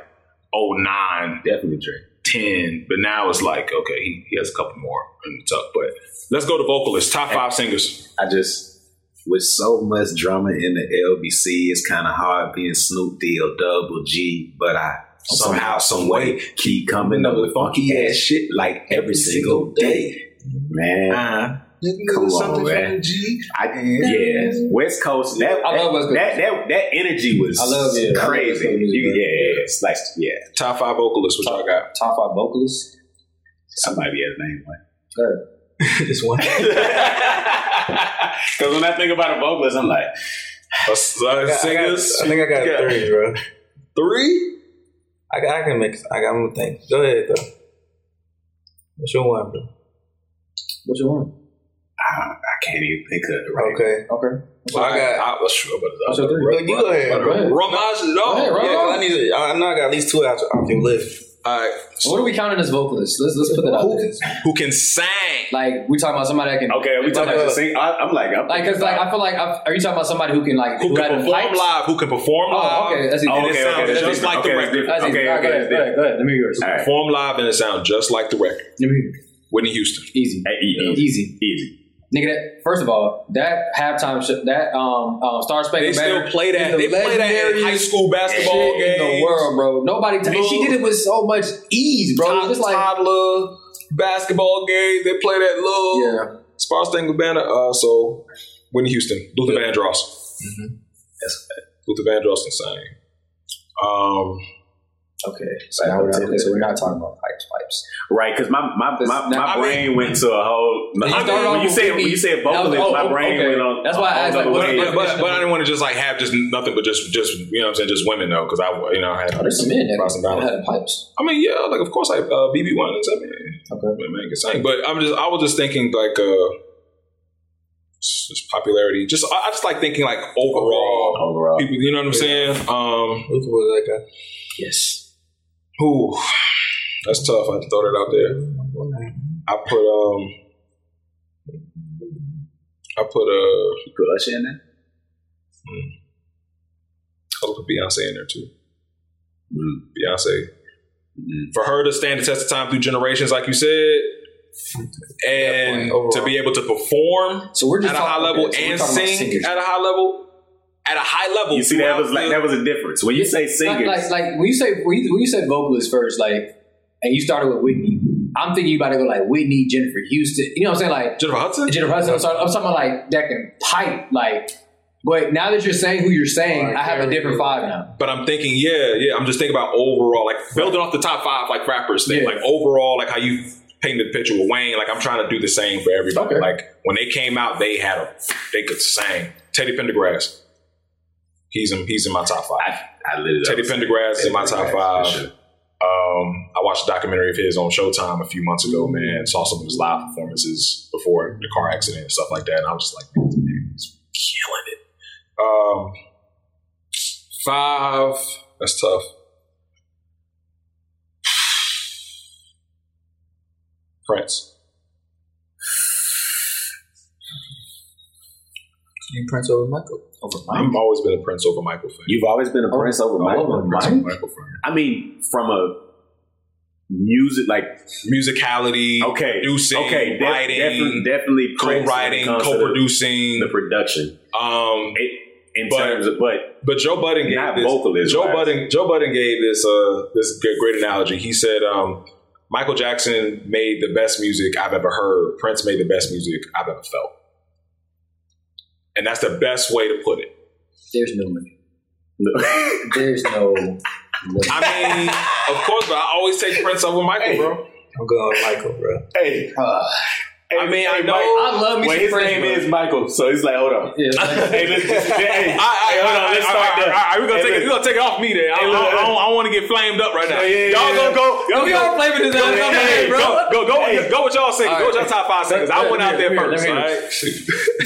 09, Definitely Drake. 10, but now it's like okay, he, he has a couple more in the tuck. But let's go to vocalists. Top five singers. I just with so much drama in the LBC, it's kind of hard being Snoop D or Double G, but I somehow, some way keep coming up with funky ass shit like every single day. Man, Uh, come on, man. I, yeah, West Coast. That I love West Coast. That, that that energy was I love it. I love crazy. Music, You- man. yeah, it's like yeah, top five vocalists. What y'all got? Top five vocalists. somebody has a name. Like. This one. Because when I think about a vocalist, I'm like, Uh, I, got- I got- singers. I think I got Yeah. three, bro. Three. I, I can make. I got one thing. Go ahead though. What's your one, bro? What's your one? I, I can't even think of it right. Okay. Okay. I got. I was sure about What's your three? Bro, you go ahead, that. ahead. Ramaj, no. Go ahead, Ram. Yeah, 'cause I need. To, I know I got at least two out off your list. All right. So what are we counting as vocalists? Let's let's put that out there. Who can sing? Like we talking about somebody that can. Okay, are we talking about the sing? I, I'm like, I'm Like, cause like I feel like I, are you talking about somebody who can like Who had can perform pipes? live? Who can perform oh, live? Oh, okay, that's easy. Oh, And it okay, sounds okay, that's just different. like the Okay, that's record. different. That's easy. Okay, All right, okay, go ahead, go ahead, go ahead. Let me hear yours. All right. Perform live and it sounds just like the record. Let me hear. Whitney Houston. Easy, Hey, easy, easy, easy. Nigga. That first of all, that halftime sh- that um, um Star They Spangled still play that. They play that in high school basketball games. in the world, bro. Nobody, and she did it with so much ease, bro. Tod- Just like toddler basketball games. They play that little yeah, Star Spangled Banner. Uh, so Whitney Houston, Luther Vandross. Mm-hmm. That's Luther Vandross sing. Um, okay. So now we're not, so we're not talking about pipes, pipes. right. Because my my, my, Now, my I brain went to a whole. You I mean, started when you with say when you said That was- vocalist, oh, my brain okay. went on. That's why I asked, like, another what- wave. but, but, but I didn't want to just like have just nothing but just just you know what I'm saying just women though because I you know I had Oh, there's some men that Cross and that balance. had pipes. I mean yeah like of course I uh, BB Winans I mean Okay. man can sing but I'm just I was just thinking like uh just popularity just I, I just like thinking like overall overall. people you know what I'm saying um Luther was that guy. Yes. Who that's tough. I throw that out there. I put um I put uh You put Usher in there. I'll put Beyonce in there too. Mm. Beyonce. Mm. for her to stand the test of time through generations, like you said, and to be able to perform So we're just at a high level okay, so and sing at a high level, at a high level. You see, that was like the- that was a difference. When you say Like, singers, like, like when you say when you, when you said vocalist first, like, and you started with Whitney. I'm thinking you about to go like Whitney, Jennifer Houston. You know what I'm saying? Like Jennifer Hudson. Jennifer Hudson. I'm talking, I'm talking about like that can pipe. Like, but now that you're saying who you're saying, Like I have a different Underwood. vibe now. But I'm thinking, yeah, yeah. I'm just thinking about overall, like building off the top five, like rappers thing, Yeah. like overall, like how you painted the picture with Wayne. Like I'm trying to do the same for everybody. Okay. Like when they came out, they had a, they could sing. Teddy Pendergrass, he's in, he's in my top five. I, I literally Teddy Pendergrass is in my top five. Sure. Um, I watched a documentary of his on Showtime a few months ago, man. Saw some of his live performances before the car accident and stuff like that. And I was just like, man, this man is killing it. Um, five, that's tough. Prince. You Prince over Michael. Over I've always been a Prince over Michael fan. You've always been a Prince over Michael. over Prince Mike? over Michael fan. I mean, from a music like Musicality, okay, producing, okay, def- writing, definitely, definitely Prince when it co-writing, comes to the- co-producing. the production. um, It, in But- terms of, but But Joe Budden gave Not this, vocalist, Joe right? Budden Joe Budden gave this uh this great, great analogy. He said um, Michael Jackson made the best music I've ever heard. Prince made the best music I've ever felt, and that's the best way to put it. There's no way. There's no way. I mean, of course, but I always take Prince over Michael, bro. I'm going with Michael, bro. hey, Uh, I mean, I know. I love me well, some his Prince, name bro. is Michael, so he's like, hold on. Yeah, like- hey, listen, hey, I, I, hold on, let's I- start I- there. I- I- we're gonna Hey, take it. We're gonna take it off me there. I, Hey, don't- look. I don't, I don't want to get flamed up right now. Yeah, yeah, y'all yeah, gonna go. Yo, we all flavor this out. Go, Hey, bro. go, go, go, go with y'all singers. All Go with y'all top five singers. I Let- went out there hear it, first. let All me right.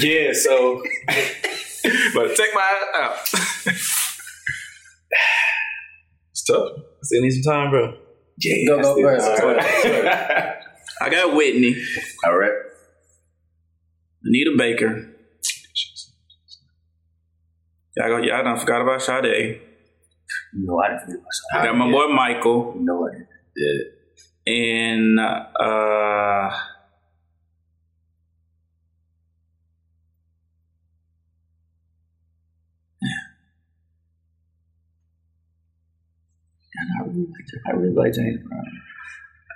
yeah, so but take my ass out. it's tough. Still need some time, bro. yeah, Go, go, go it. ahead. I got Whitney, All right. Anita Baker. Y'all, go, y'all done forgot about Sade. No, I didn't forget myself. I got my boy Michael. No, I didn't. And uh And I really like I really like James Brown.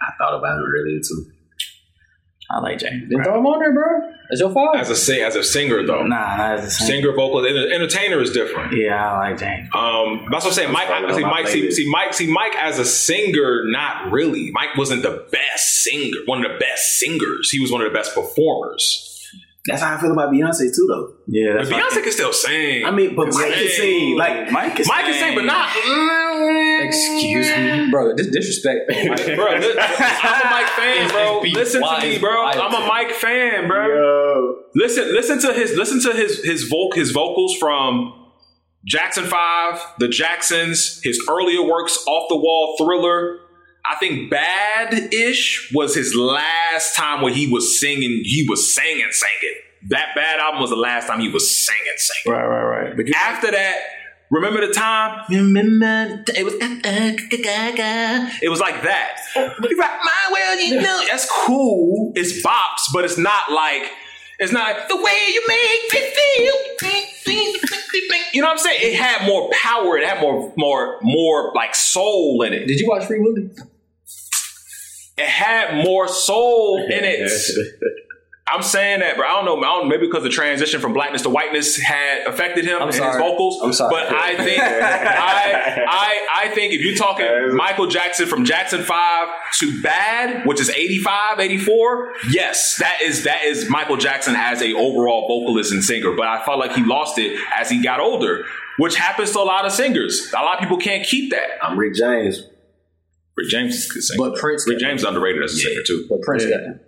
I thought about it earlier too. I like James Then throw him on there, bro. That's your fault. As a sing, as a singer though, Nah, not the same. singer, vocal, enter- entertainer is different. Yeah, I like James. Um, that's what I'm saying. Mike, probably see, Mike, see, see, Mike, see, Mike as a singer, not really. Mike wasn't the best singer, one of the best singers. He was one of the best performers. That's how I feel about Beyonce too, though. Yeah, But that's Beyonce can still sing. I mean, but Mike can sing. Like, Mike is Mike can sing, but not. Excuse me, bro. This disrespect. Bro, li- I'm a Mike fan, bro. It's- it's Listen to me, bro. I'm a. Mike fan, bro. yo, Listen, listen to his listen to his his voc his vocals from Jackson Five, the Jacksons, his earlier works, Off the Wall, Thriller. I think Bad Ish was his last time where he was singing. He was singing, singing. That Bad album was the last time he was singing, singing. right, right, right. Because After that, remember the time? Remember it was uh, uh, it was like that. You rock my world, you know. That's cool. It's bops, but it's not like it's not like, the way you make me feel. You know what I'm saying? It had more power. It had more, more, more like soul in it. Did you watch Free Willy? It had more soul in it. I'm saying that, bro. I don't know. I don't, maybe because the transition from blackness to whiteness had affected him I'm and his vocals. I'm sorry. but I think I, I I think if you're talking Michael Jackson from Jackson Five to Bad, which is 85, 84, yes, that is that is Michael Jackson as a overall vocalist and singer. But I felt like he lost it as he got older, which happens to a lot of singers. A lot of people can't keep that. I'm Rick James. Rick James is a good singer. But Prince. Rick James is underrated as a singer too. But Prince got him.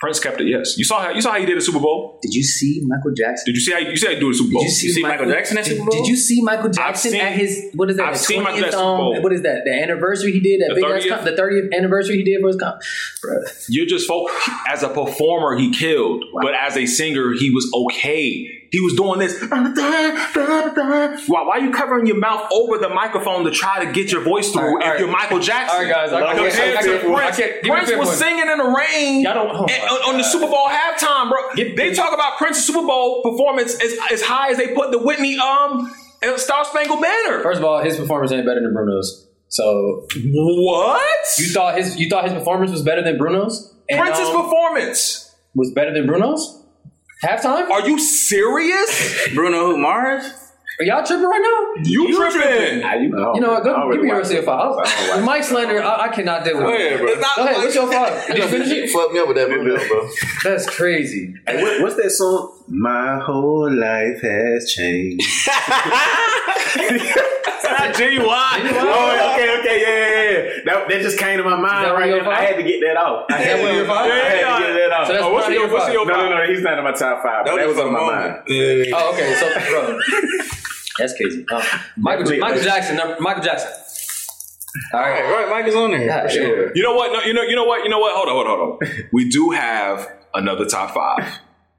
Prince kept it. Yes, you saw how you saw how he did a Super Bowl. Did you see Michael Jackson? Did you see how you see how he do a Super Bowl? Did you see, Michael Jackson at did, Super Bowl? Did you see Michael Jackson seen- at his what is that? I've the seen Michael 20th, Jackson Super Bowl. um, what is that? The anniversary he did that The big 30th? con- the 30th anniversary he did for his. Bruh. You're just folk. As a performer, he killed, but as a singer, he was okay. He was doing this. Why? Why are you covering your mouth over the microphone to try to get your voice through? Right, if right. you're Michael Jackson, All right, guys, I- I can't- I can't- I Prince, can't- give me a Prince was point. singing in the rain oh and- on, on the Super Bowl halftime, bro. Get- they talk about Prince's Super Bowl performance as, as high as they put the Whitney um Star Spangled Banner. First of all, his performance ain't better than Bruno's. So what? you thought his you thought his performance was better than Bruno's? And, Prince's um, performance? was better than Bruno's? Halftime? Are you serious? Bruno Mars? Are y'all tripping right now? You, tripping? Nah, you, You know what? Go, I don't give me really your watch rest of your it. file. I don't watch The Mike slander, I, I cannot deal with Go it. ahead, bro. It's not Go ahead, what's your file? Did you finish it? fucked me up with that Bruno, bro. That's crazy. Hey, what, what's that song? My whole life has changed. not genuine. oh, okay, okay, yeah, yeah, yeah. That, that just came to my mind one right now. I had to get that off. I that had one of to- I had to get that off. So that's Oh, what's part of your- your what's five. your- no, no, no. He's not in my top five. But that was on my mind. Yeah. Oh, okay. So, bro, that's crazy. Uh, Michael, Michael Jackson. number- Michael Jackson. All All right. right, right. Mike is on there. Yeah, sure. You know what? No, you know, you know what? You know what? Hold on, hold on, hold on. We do have another top five.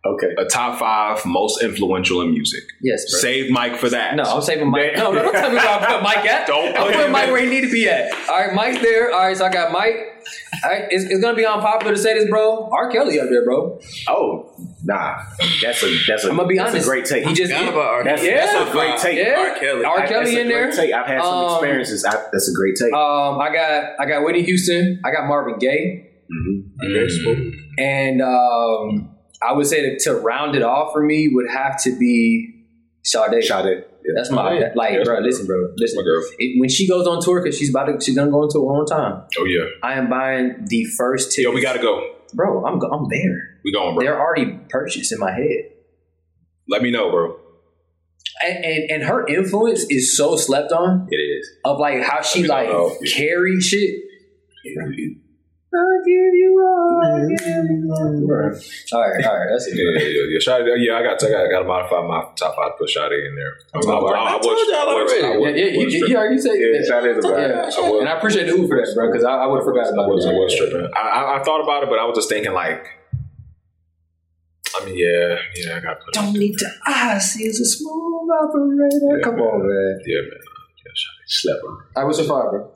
Okay. A top five most influential in music. Yes, bro. Save Mike for that. No, I'm saving Mike. No, no, don't tell me where I put Mike at. Don't I'm put putting Mike there. where he need to be at. All right, Mike's there. All right, so I got Mike. I, it's, it's gonna be unpopular to say this, bro. R. Kelly up there, bro. Oh, nah. That's a that's a I'm gonna be that's honest. a great take. He just Forgot about R. that's, Kelly. that's a great take. yeah. R. Kelly. R. Kelly that's a in great there. Take. I've had some Um, experiences. I, that's a great take. Um, I got I got Whitney Houston. I got Marvin Gaye, mm-hmm. Very smooth. and um, I would say that to round it off for me would have to be Sade. Shot it. Yeah. That's my Yeah. like, Yeah, bro. my Listen, bro. My girl. It, when she goes on tour, because she's about to, she's gonna go on tour one more time. Oh yeah. I am buying the first ticket. Yo, we gotta go. bro. I'm go- I'm there. We going, bro. They're already purchased in my head. Let me know, bro. And, and and her influence is so slept on It is. of like how she We don't like know. carry shit. I give you all. I mm-hmm. give you all. All right, all right, That's it. Yeah, yeah, yeah. Shot, yeah, I got, I got, I got to modify my top five. Put Sade in there. Oh, I, I, I, I told y'all already. Yeah, yeah, you, you, you already said Yeah, that. Sade is a Yeah. vibe. I was- And I appreciate the ooh for that, bro, because I, I would have forgot I about was, I was tripping. I, I, I thought about it, but I was just thinking like, I mean, yeah, yeah, I got to put. Don't need to ask. He's a smooth operator. Yeah, Come man. on, man. Yeah, man. Yeah, Sade. Slept on. I was surprised, bro.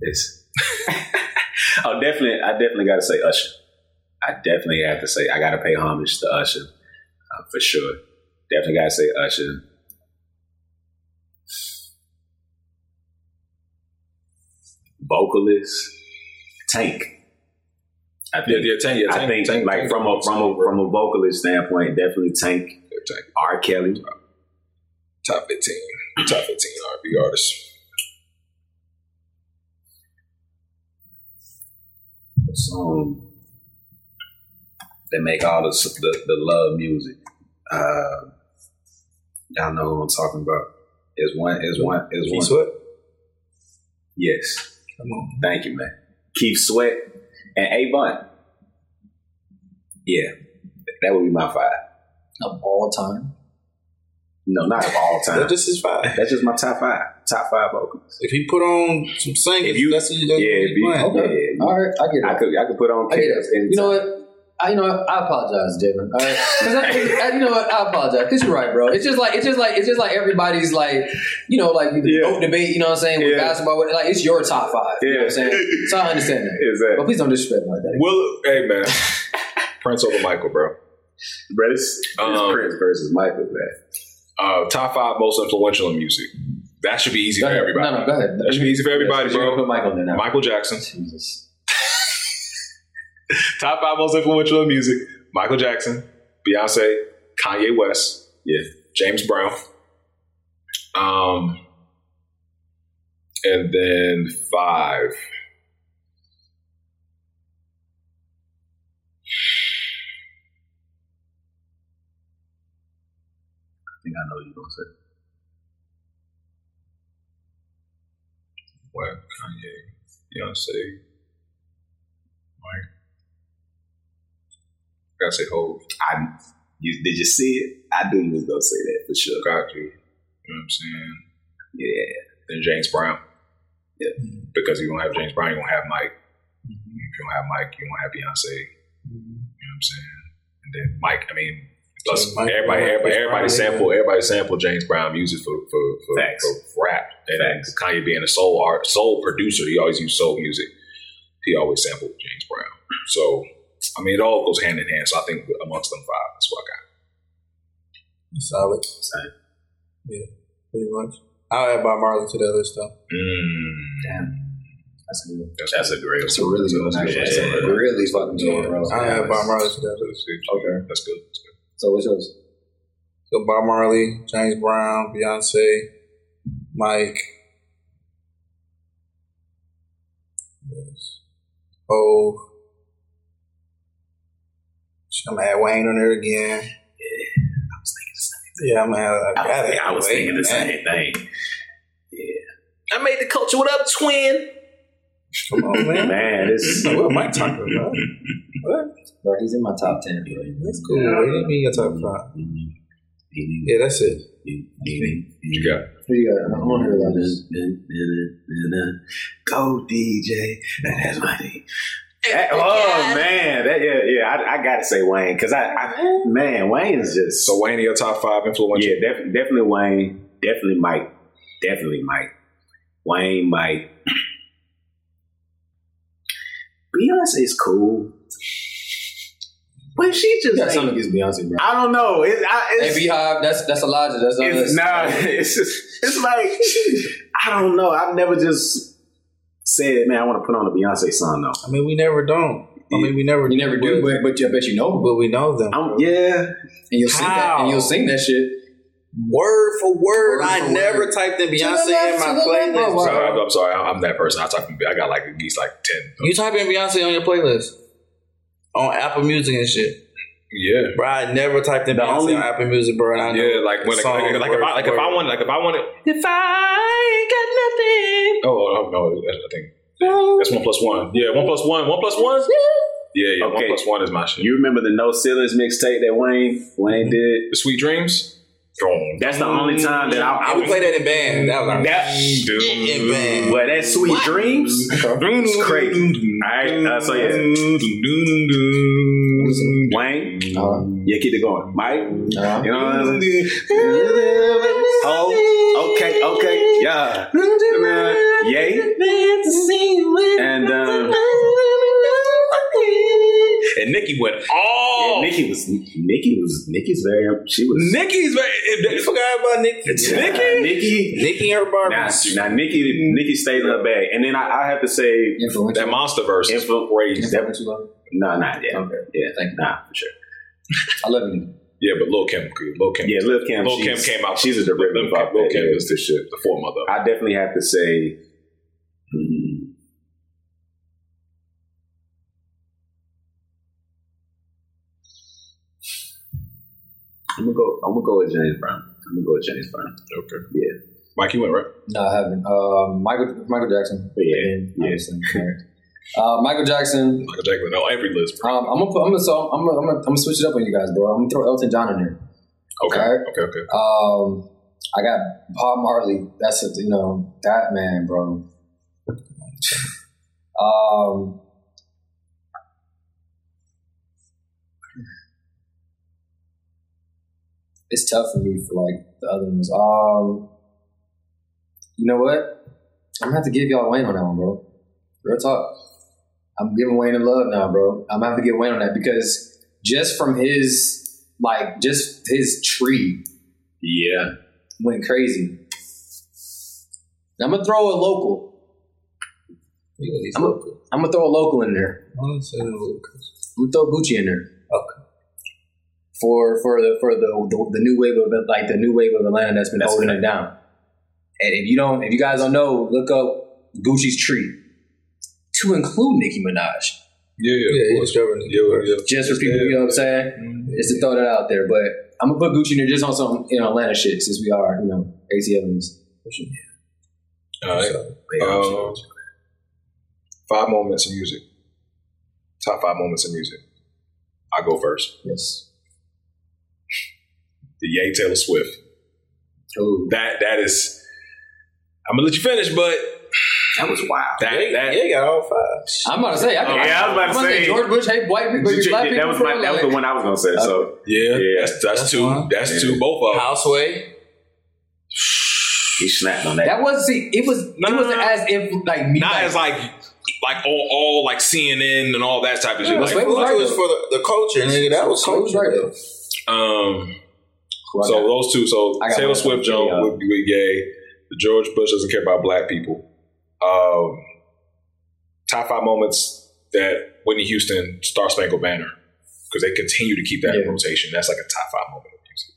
It's. oh, definitely. I definitely got to say Usher. I definitely have to say I got to pay homage to Usher uh, for sure. Definitely got to say Usher. Vocalist Tank. I think. yeah, Tank, yeah, I think Tank, like Tank, from a from a from a vocalist standpoint, definitely Tank. Tank. R. Kelly. Top 15. Top 15 R&B artists. Song that make all the the, the love music. Uh, y'all know who I'm talking about. Is one is one is one. Sweat. Yes, Come on. thank you, man. Keith Sweat and Avant. Yeah, that would be my five. Of all time. No, not of all time. That's just his five. That's just my top five. Top five vocals. If he put on some singers, If you- that's, that's yeah, what if he's you- playing. Okay. Yeah, All right, I get it. I could I could put on I get Chaos. You know what? I, you know what? I apologize, Jalen. All right, 'Cause I, I- you know what? I apologize because you're right, bro. It's just like it's just like it's just like everybody's like, you know, like the Yeah. vote debate. You know what I'm saying with Yeah. basketball? what- Like it's your top five. You know what I'm Yeah. saying? So I understand that. Is that But please don't disrespect me like that. Will, hey, man. Prince over Michael, bro. Brett? It's, it's Um, Prince versus Michael, man. Uh, top five most influential in music. That should be easy Go for ahead. everybody. No, no, go ahead. That should be easy for everybody, Yes, bro. Put Michael in there. Michael Jackson. Jesus. Top five most influential in music: Michael Jackson, Beyonce, Kanye West, Yeah. James Brown, um, and then five. I think I know what you're gonna say. What Kanye, Beyonce, Mike. I Gotta say Hove. I you, did you see it? I knew you was gonna say that for sure. Got you. You know what I'm saying? Yeah. Then James Brown. Yeah. Because you don't have James Brown, you don't have Mike. Mm-hmm. If you don't have Mike, you don't have Beyonce. Mm-hmm. You know what I'm saying? And then Mike, I mean, plus So Mike- everybody, everybody, everybody Brown, sample, everybody sample James Brown music for for for, Facts. for rap. And then Facts. Kanye being a soul art, soul producer, he always used soul music. He always sampled James Brown. So I mean, it all goes hand in hand. So I think amongst them five, that's what I got. Solid. Same. Yeah, pretty much. I'll add Bob Marley to the list though. Mm. That's a good one. That's, That's a great That's a really good one. That's actually. good. That's a really fucking good. I'll add Bob Marley to that list. Okay. That's good. That's good. So what's yours? So Bob Marley, James Brown, Beyonce, Mike, yes. Hove. I'm gonna add Wayne on there again. Yeah, I was thinking the same. Thing. Yeah, I'm gonna add. I, I, gotta was, I was Wayne, thinking the man. same thing. Yeah, I made the culture. What up, twin? Come on, man. Man, this what am I talking about? What? Bro, he's in my top ten. Bro. That's cool. What do you mean your top five? Yeah, that's it. You got Who you got? I want to hear about this. Go DJ. That's my name. That- oh man, that yeah, yeah. I, I gotta say Wayne because I, I, man, Wayne is just so Wayne, your top five influential. yeah, def- definitely Wayne, definitely Mike, definitely Mike, Wayne, Mike. Beyonce is cool. But she just You got ain't- something against Beyonce, bro. I don't know. It, I, Hey, Beyhive, that's that's a logic. That's not it's us. nah, it's just, it's like I don't know. I've never just said, man, I want to put on a Beyonce song though. I mean, we never don't. I mean, we never You never do, but, but, but I bet you know. but we know them. I'm, yeah, And you'll sing that. And you'll sing that shit. Word for word, Word I for never word. typed in Beyonce in my to the left, playlist. Sorry, I'm, I'm sorry. I'm, I'm that person. I talk. I got like at least like ten. You type in Beyonce on your playlist on Apple Music and shit, Yeah. bro. I never typed in The Beyonce only- on Apple Music, bro. And I know Yeah, like when the like, like, song like if word I like for if I word. want like if I wanted if I ain't got nothing. Oh, oh, oh no, that's- I think that's one plus one. Yeah, one plus one. One plus one. Yeah, yeah. One Okay. plus one is my shit. you remember the No Ceilings mixtape that Wayne Wayne did? The Sweet Dreams. That's the only time that I, I I would play that in band. That was our that. in band. Well, that Sweet Dreams. It's crazy. All right, uh, so yeah, Wayne, Uh, yeah, keep it going, Mike. uh, You know what I'm saying? Oh, okay, okay, yeah. Yay. And um, And Nicki went oh. yeah, oh. Nicki was Nicki was Nicki's very she was Nicki's very. You forgot about Nick. Nicki Nikki. Nicki and her Barbie. Now, now Nicki Nicki stayed in her bag, and then I, I have to say. That monster verse is Influ- crazy. Influential, love. no, not yet. Okay. Yeah, Thank you. nah, for sure. I love you. Yeah, but Lil Kim, Lil Kim, Yeah, Lil Kim. Lil Kim came out. She's a derivative Lil of Lil. Kim Yeah, is the shit, the foremother. I definitely have to say. I'm gonna go. I'm gonna go with James Brown. I'm gonna go with James Brown. Okay. Yeah. Mike, you went right. No, I haven't. Um, Michael Michael Jackson. Yeah, Again, yeah. Uh, Michael Jackson. Michael Jackson. No, every list. Bro. Um, I'm gonna put, I'm gonna so I'm gonna, I'm gonna I'm gonna switch it up on you guys, bro. I'm gonna throw Elton John in there. Okay. Alright. Okay. Okay. Um, I got Bob Marley. That's a, you know that man, bro. Um, it's tough for me for like the other ones. Um, you know what? I'm gonna have to give y'all Wayne on that one, bro. Real talk. I'm giving Wayne a love now, bro. I'm gonna have to give Wayne on that because just from his like just his tree Yeah. went crazy. I'm gonna throw a local. I'm gonna, I'm gonna throw a local in there. I'm gonna throw Gucci in there. Okay. For for the for the the, the new wave of like the new wave of Atlanta that's been That's holding it down. And if you don't, if you guys don't know, look up Gucci's tree to include Nicki Minaj. Yeah. Yeah. Yeah, yeah, course. Yeah. Yeah. Just for people, you know what I'm saying? Just to throw that out there. But I'm gonna put Gucci in there just on some you know Atlanta shit since we are you know ATLs. All right. Yeah, I'm Um. Five moments in music. Top five moments in music. I go first. Yes. The Ye Taylor Swift. Ooh. That that is. I'm gonna let you finish, but That was wild. that that Yeah, you got all five. I'm about to say. I, Oh, yeah, I was about to I'm say- George Bush hate white people. You- black people that was my, that was the one I was gonna say. Uh, so yeah, Yeah. that's that's, That's two. one. That's Yeah. two. Both of them. Houseway. he snapped on that. That was see. It was. No, it no, wasn't no. as if like me. Not like, as like like all, all like CNN and all that type of shit. Yeah, Like, was right, was for the, the culture, nigga. That was was culture. right, though. Um, so those two. So Taylor. Swift, Joe, Yeah. with, with Ye. George Bush doesn't care about black people. Um, top five moments that Whitney Houston Star Spangled Banner because they continue to keep that in rotation. That's like a top five moment of music.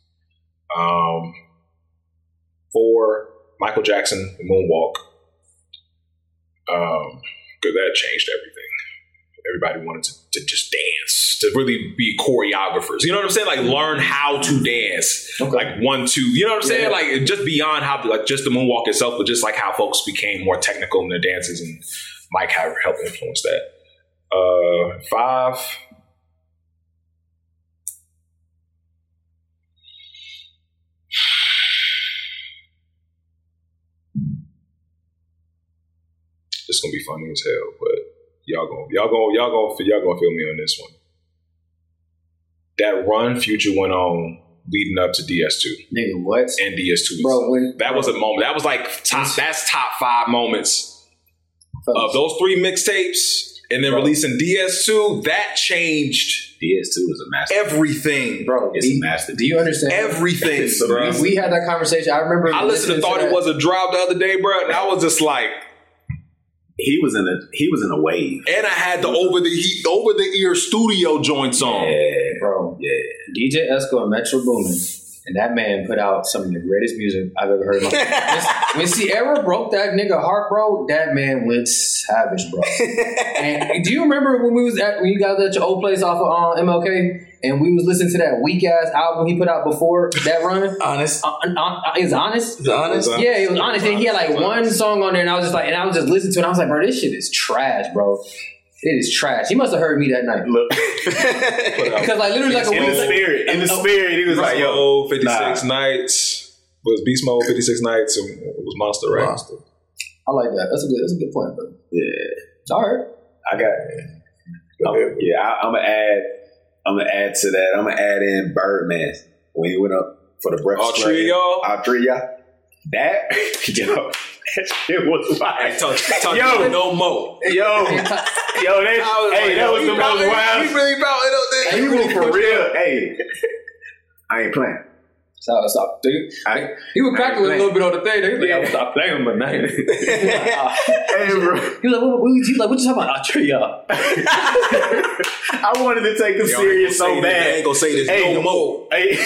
Um, four Michael Jackson, the Moonwalk. Um, because that changed everything. Everybody wanted to, to just dance, to really be choreographers. You know what I'm saying? Like learn how to dance. Okay. Like one, two. You know what I'm saying? Like just beyond how, like just the moonwalk itself, but just like how folks became more technical in their dances, and Mike had helped influence that. Uh, five. It's gonna be funny as hell, but y'all gonna y'all gonna y'all gonna y'all gonna feel me on this one. That run Future went on leading up to DS2 nigga, what, and DS2. bro? When that was a moment. That was like top. That's top five moments of those three mixtapes. and then Bro. releasing DS2, that changed DS2 is a master. everything. bro. It's do- a master. Do you understand? Everything, bro. we- we had that conversation. I remember. I listened to thought that. it was a drop the other day, bro, and I was just like, He was in a he was in a wave. and I had the over the he, over the ear studio joints on. Yeah, bro. yeah. DJ Esco and Metro Boomin, and that man put out some of the greatest music I've ever heard. In my life. when Ciara broke that nigga heart, bro, that man went savage, bro. and do you remember when we was at when you got at your old place off of uh, MLK, and we was listening to that weak ass album he put out before that run? Honest. Uh, uh, uh, it was honest. Is it honest? Yeah, it was honest. And he had like one song on there, and I was just like, and I was just listening to it. And I was like, bro, this shit is trash, bro. It is trash. He must have heard me that night. Look, Because like literally like a in week. the spirit, in the spirit, he was like, "Yo, Yo, 56 nights. Was Beast Mode 56 nights and it was Monster, right? Monster. I like that. That's a good. That's a good point, bro. yeah, All right. I got." I'm- yeah, I, I'm gonna add. I'm gonna add to that. I'm gonna add in Birdman when he went up for the breakfast. All three of y'all? All three of y'all. That yo, that shit was wild. Talk, talk Yo. no more. Yo, yo, that, hey, that was the most wild. He really about it up there. He was for real. Hey, I ain't playing. Stop. Stop. Dude. I, He would crack a Right, little bit on the thing. He was like, Yeah. "Yo, stop playing with my name. he hey, bro. was like, what, what, he was like, what you talking about? I'll tree y'all. I wanted to take him Yo, serious so ain't gonna say this- I ain't gonna say this Hey, no more. Hey,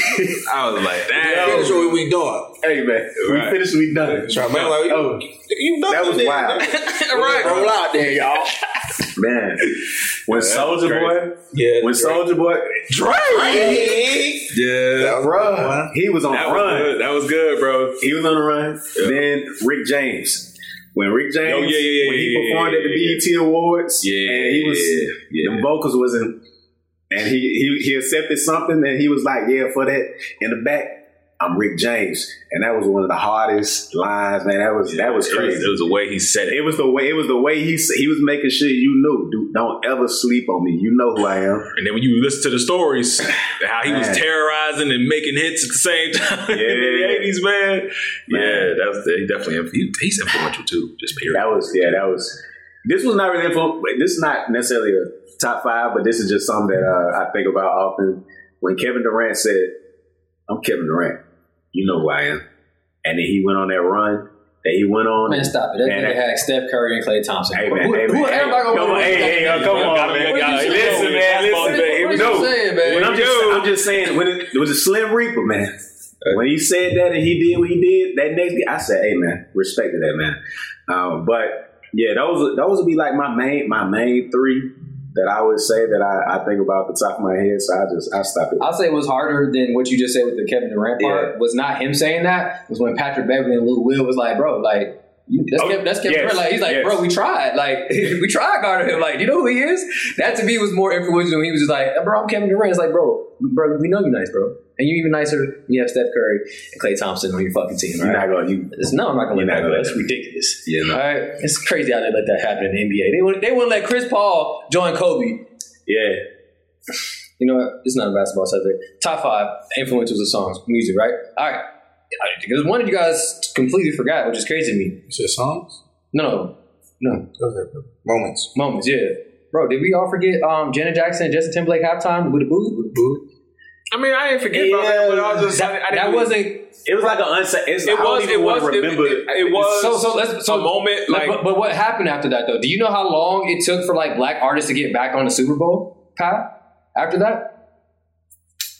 I was like, damn. Finish what we doing. hey, man. We finished. We done. Try to make like, Oh, you done that was wild, right. Roll out there, y'all. Man. When Soulja Boy, Yeah. when Soulja Boy, Drake, Yeah. bro, he was on That the was run. good. That was good, bro. He was on the run. Then Rick James. When Rick James, Oh, yeah, yeah, yeah, when he yeah, performed yeah, at the yeah, BET Awards, Yeah. and he was, yeah. the vocals wasn't, and he, he he accepted something, and he was like, "Yeah, for that in the back, I'm Rick James," and that was one of the hardest lines, man. That was that was It was, crazy. it was the way he said it. It was the way. It was the way he he was making sure you knew. Dude, don't ever sleep on me. You know who I am. And then when you listen to the stories, how he was terrorizing and making hits at the same time in the Yeah. eighties, man. Yeah, Man. that was he definitely he, he's influential too. Just period. That was yeah. That was. This was not really info. This is not necessarily a top five, but this is just something that uh, I think about often. When Kevin Durant said, "I'm Kevin Durant," you know who I am, and then he went on that run that he went on. Man, stop it. That Man, nigga had Steph Curry and Klay Thompson. Hey man, who, hey who, man, everybody hey, come on, hey, hey, yo, come on, man. What you Listen, man, listen. What you No, saying, man? When I'm just, I'm just saying, when it, it was a Slim Reaper, man. When he said that and he did what he did, that next, I said, "Hey, man, respect to that, man." Um, but yeah, those those would be like my main my main three that I would say that I, I think about at the top of my head. So I just I stop it. I'll say it was harder than what you just said with the Kevin Durant part. Was not him saying that. Was when Patrick Beverley and Lou Will was like, bro, like. That's, Oh, Kevin, that's Kevin yes, Durant. Like he's like, yes. bro, we tried. Like we tried guarding him. Like, do you know who he is? That to me was more influential. He was just like, bro, I'm Kevin Durant. It's like, bro, bro, we know you nice, bro, and you're even nicer. when You have Steph Curry and Klay Thompson on your fucking team. You're Right? not gonna you. It's- no, I'm not gonna let that go. That's ridiculous. Yeah, no. All right, it's crazy how they let that happen in the NBA. They wouldn't, they wouldn't let Chris Paul join Kobe. Yeah, You know what? It's not a basketball subject. Top five influencers of songs, music, right? All right. Because one of you guys completely forgot, which is crazy to me. You said songs? No, no, no. Go Moments. Moments, yeah. Bro, did we all forget um, Janet Jackson and Justin Timberlake halftime with the boo? I mean, I didn't forget about that, but I was just That, I, I didn't that wasn't. it was like an unsa It's, It I was. It was. to It, remember. it, it was. So, so let's. So a moment like but, but what happened after that though? Do you know how long it took for like black artists to get back on the Super Bowl? Pat, after that,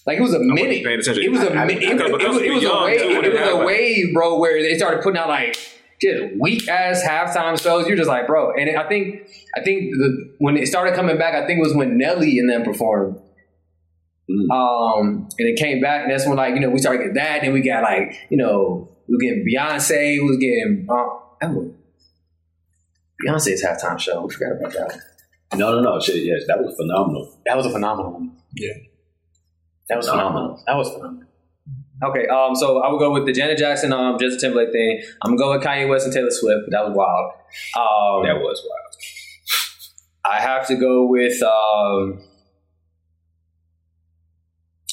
like it was a minute. It was a I- I- minute. It, was- it was, a wave. too, when It was a wave, bro, where they started putting out like just weak ass halftime shows. You're just like, bro. And I think, I think the when it started coming back, I think it was when Nelly and them performed. Mm. Um, and it came back, and that's when like you know we started getting that, and we got like you know we were getting Beyonce, we was getting um, was- Beyonce's halftime show. We forgot about that. No, no, no. Shit, yes, that was phenomenal. That was a phenomenal one. Yeah. That was phenomenal. That was phenomenal. Okay, um, so I would go with the Janet Jackson, um, Justin Timberlake thing. I'm gonna go with Kanye West and Taylor Swift. That was wild. Um, That was wild. I have to go with. Um,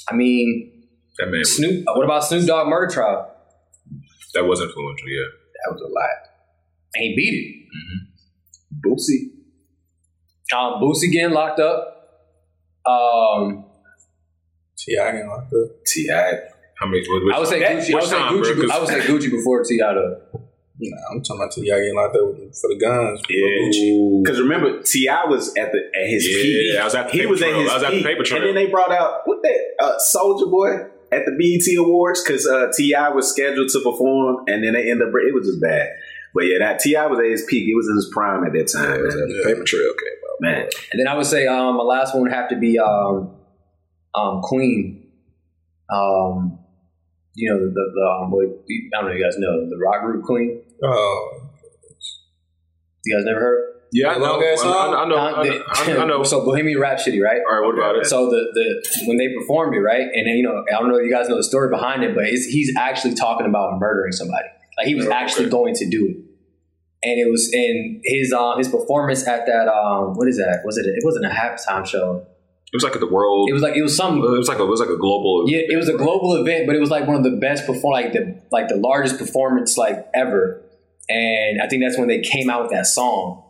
I mean, that man. Was, Snoop. What about Snoop Dogg murder trial? that was influential. Yeah. That was a lot. And he beat it. Boosie. Um, Boosie getting locked up. Um, T.I. getting locked up. Ti. How many? What, I would say Gucci. I would say Gucci. I would say Gucci before T.I. though. Nah, I'm talking about T.I. getting locked up for the guns. Yeah. Because remember, T.I. was at the at his Yeah, peak. I was at the he paper was at trail. his I was at the paper trail. And then they brought out what that uh, Soulja Boy at the BET Awards because uh, T.I. was scheduled to perform, and then they ended up. It was just bad. But yeah, that T.I. was at his peak. It was in his prime at that time. man. Paper trail came out. Man, And then I would say um, my last one would have to be um, um, Queen. Um, you know the the, the um, I don't know if you guys know the rock group Queen. Oh, You guys never heard? Yeah, I know. I, know. I, they- I, I know. so Bohemian Rhapsody, right? All right, what about it? So the the when they performed it, right, and then, you know, I don't know if you guys know the story behind it, but he's actually talking about murdering somebody. Like he was okay. actually going to do it, and it was in his uh, his performance at that um what is that? Was it? It wasn't a halftime show. It was like the world. It was like it was some It was like a, it was like a global. yeah, it was a global event, but it was like one of the best perform like the like the largest performance like ever. And I think that's when they came out with that song.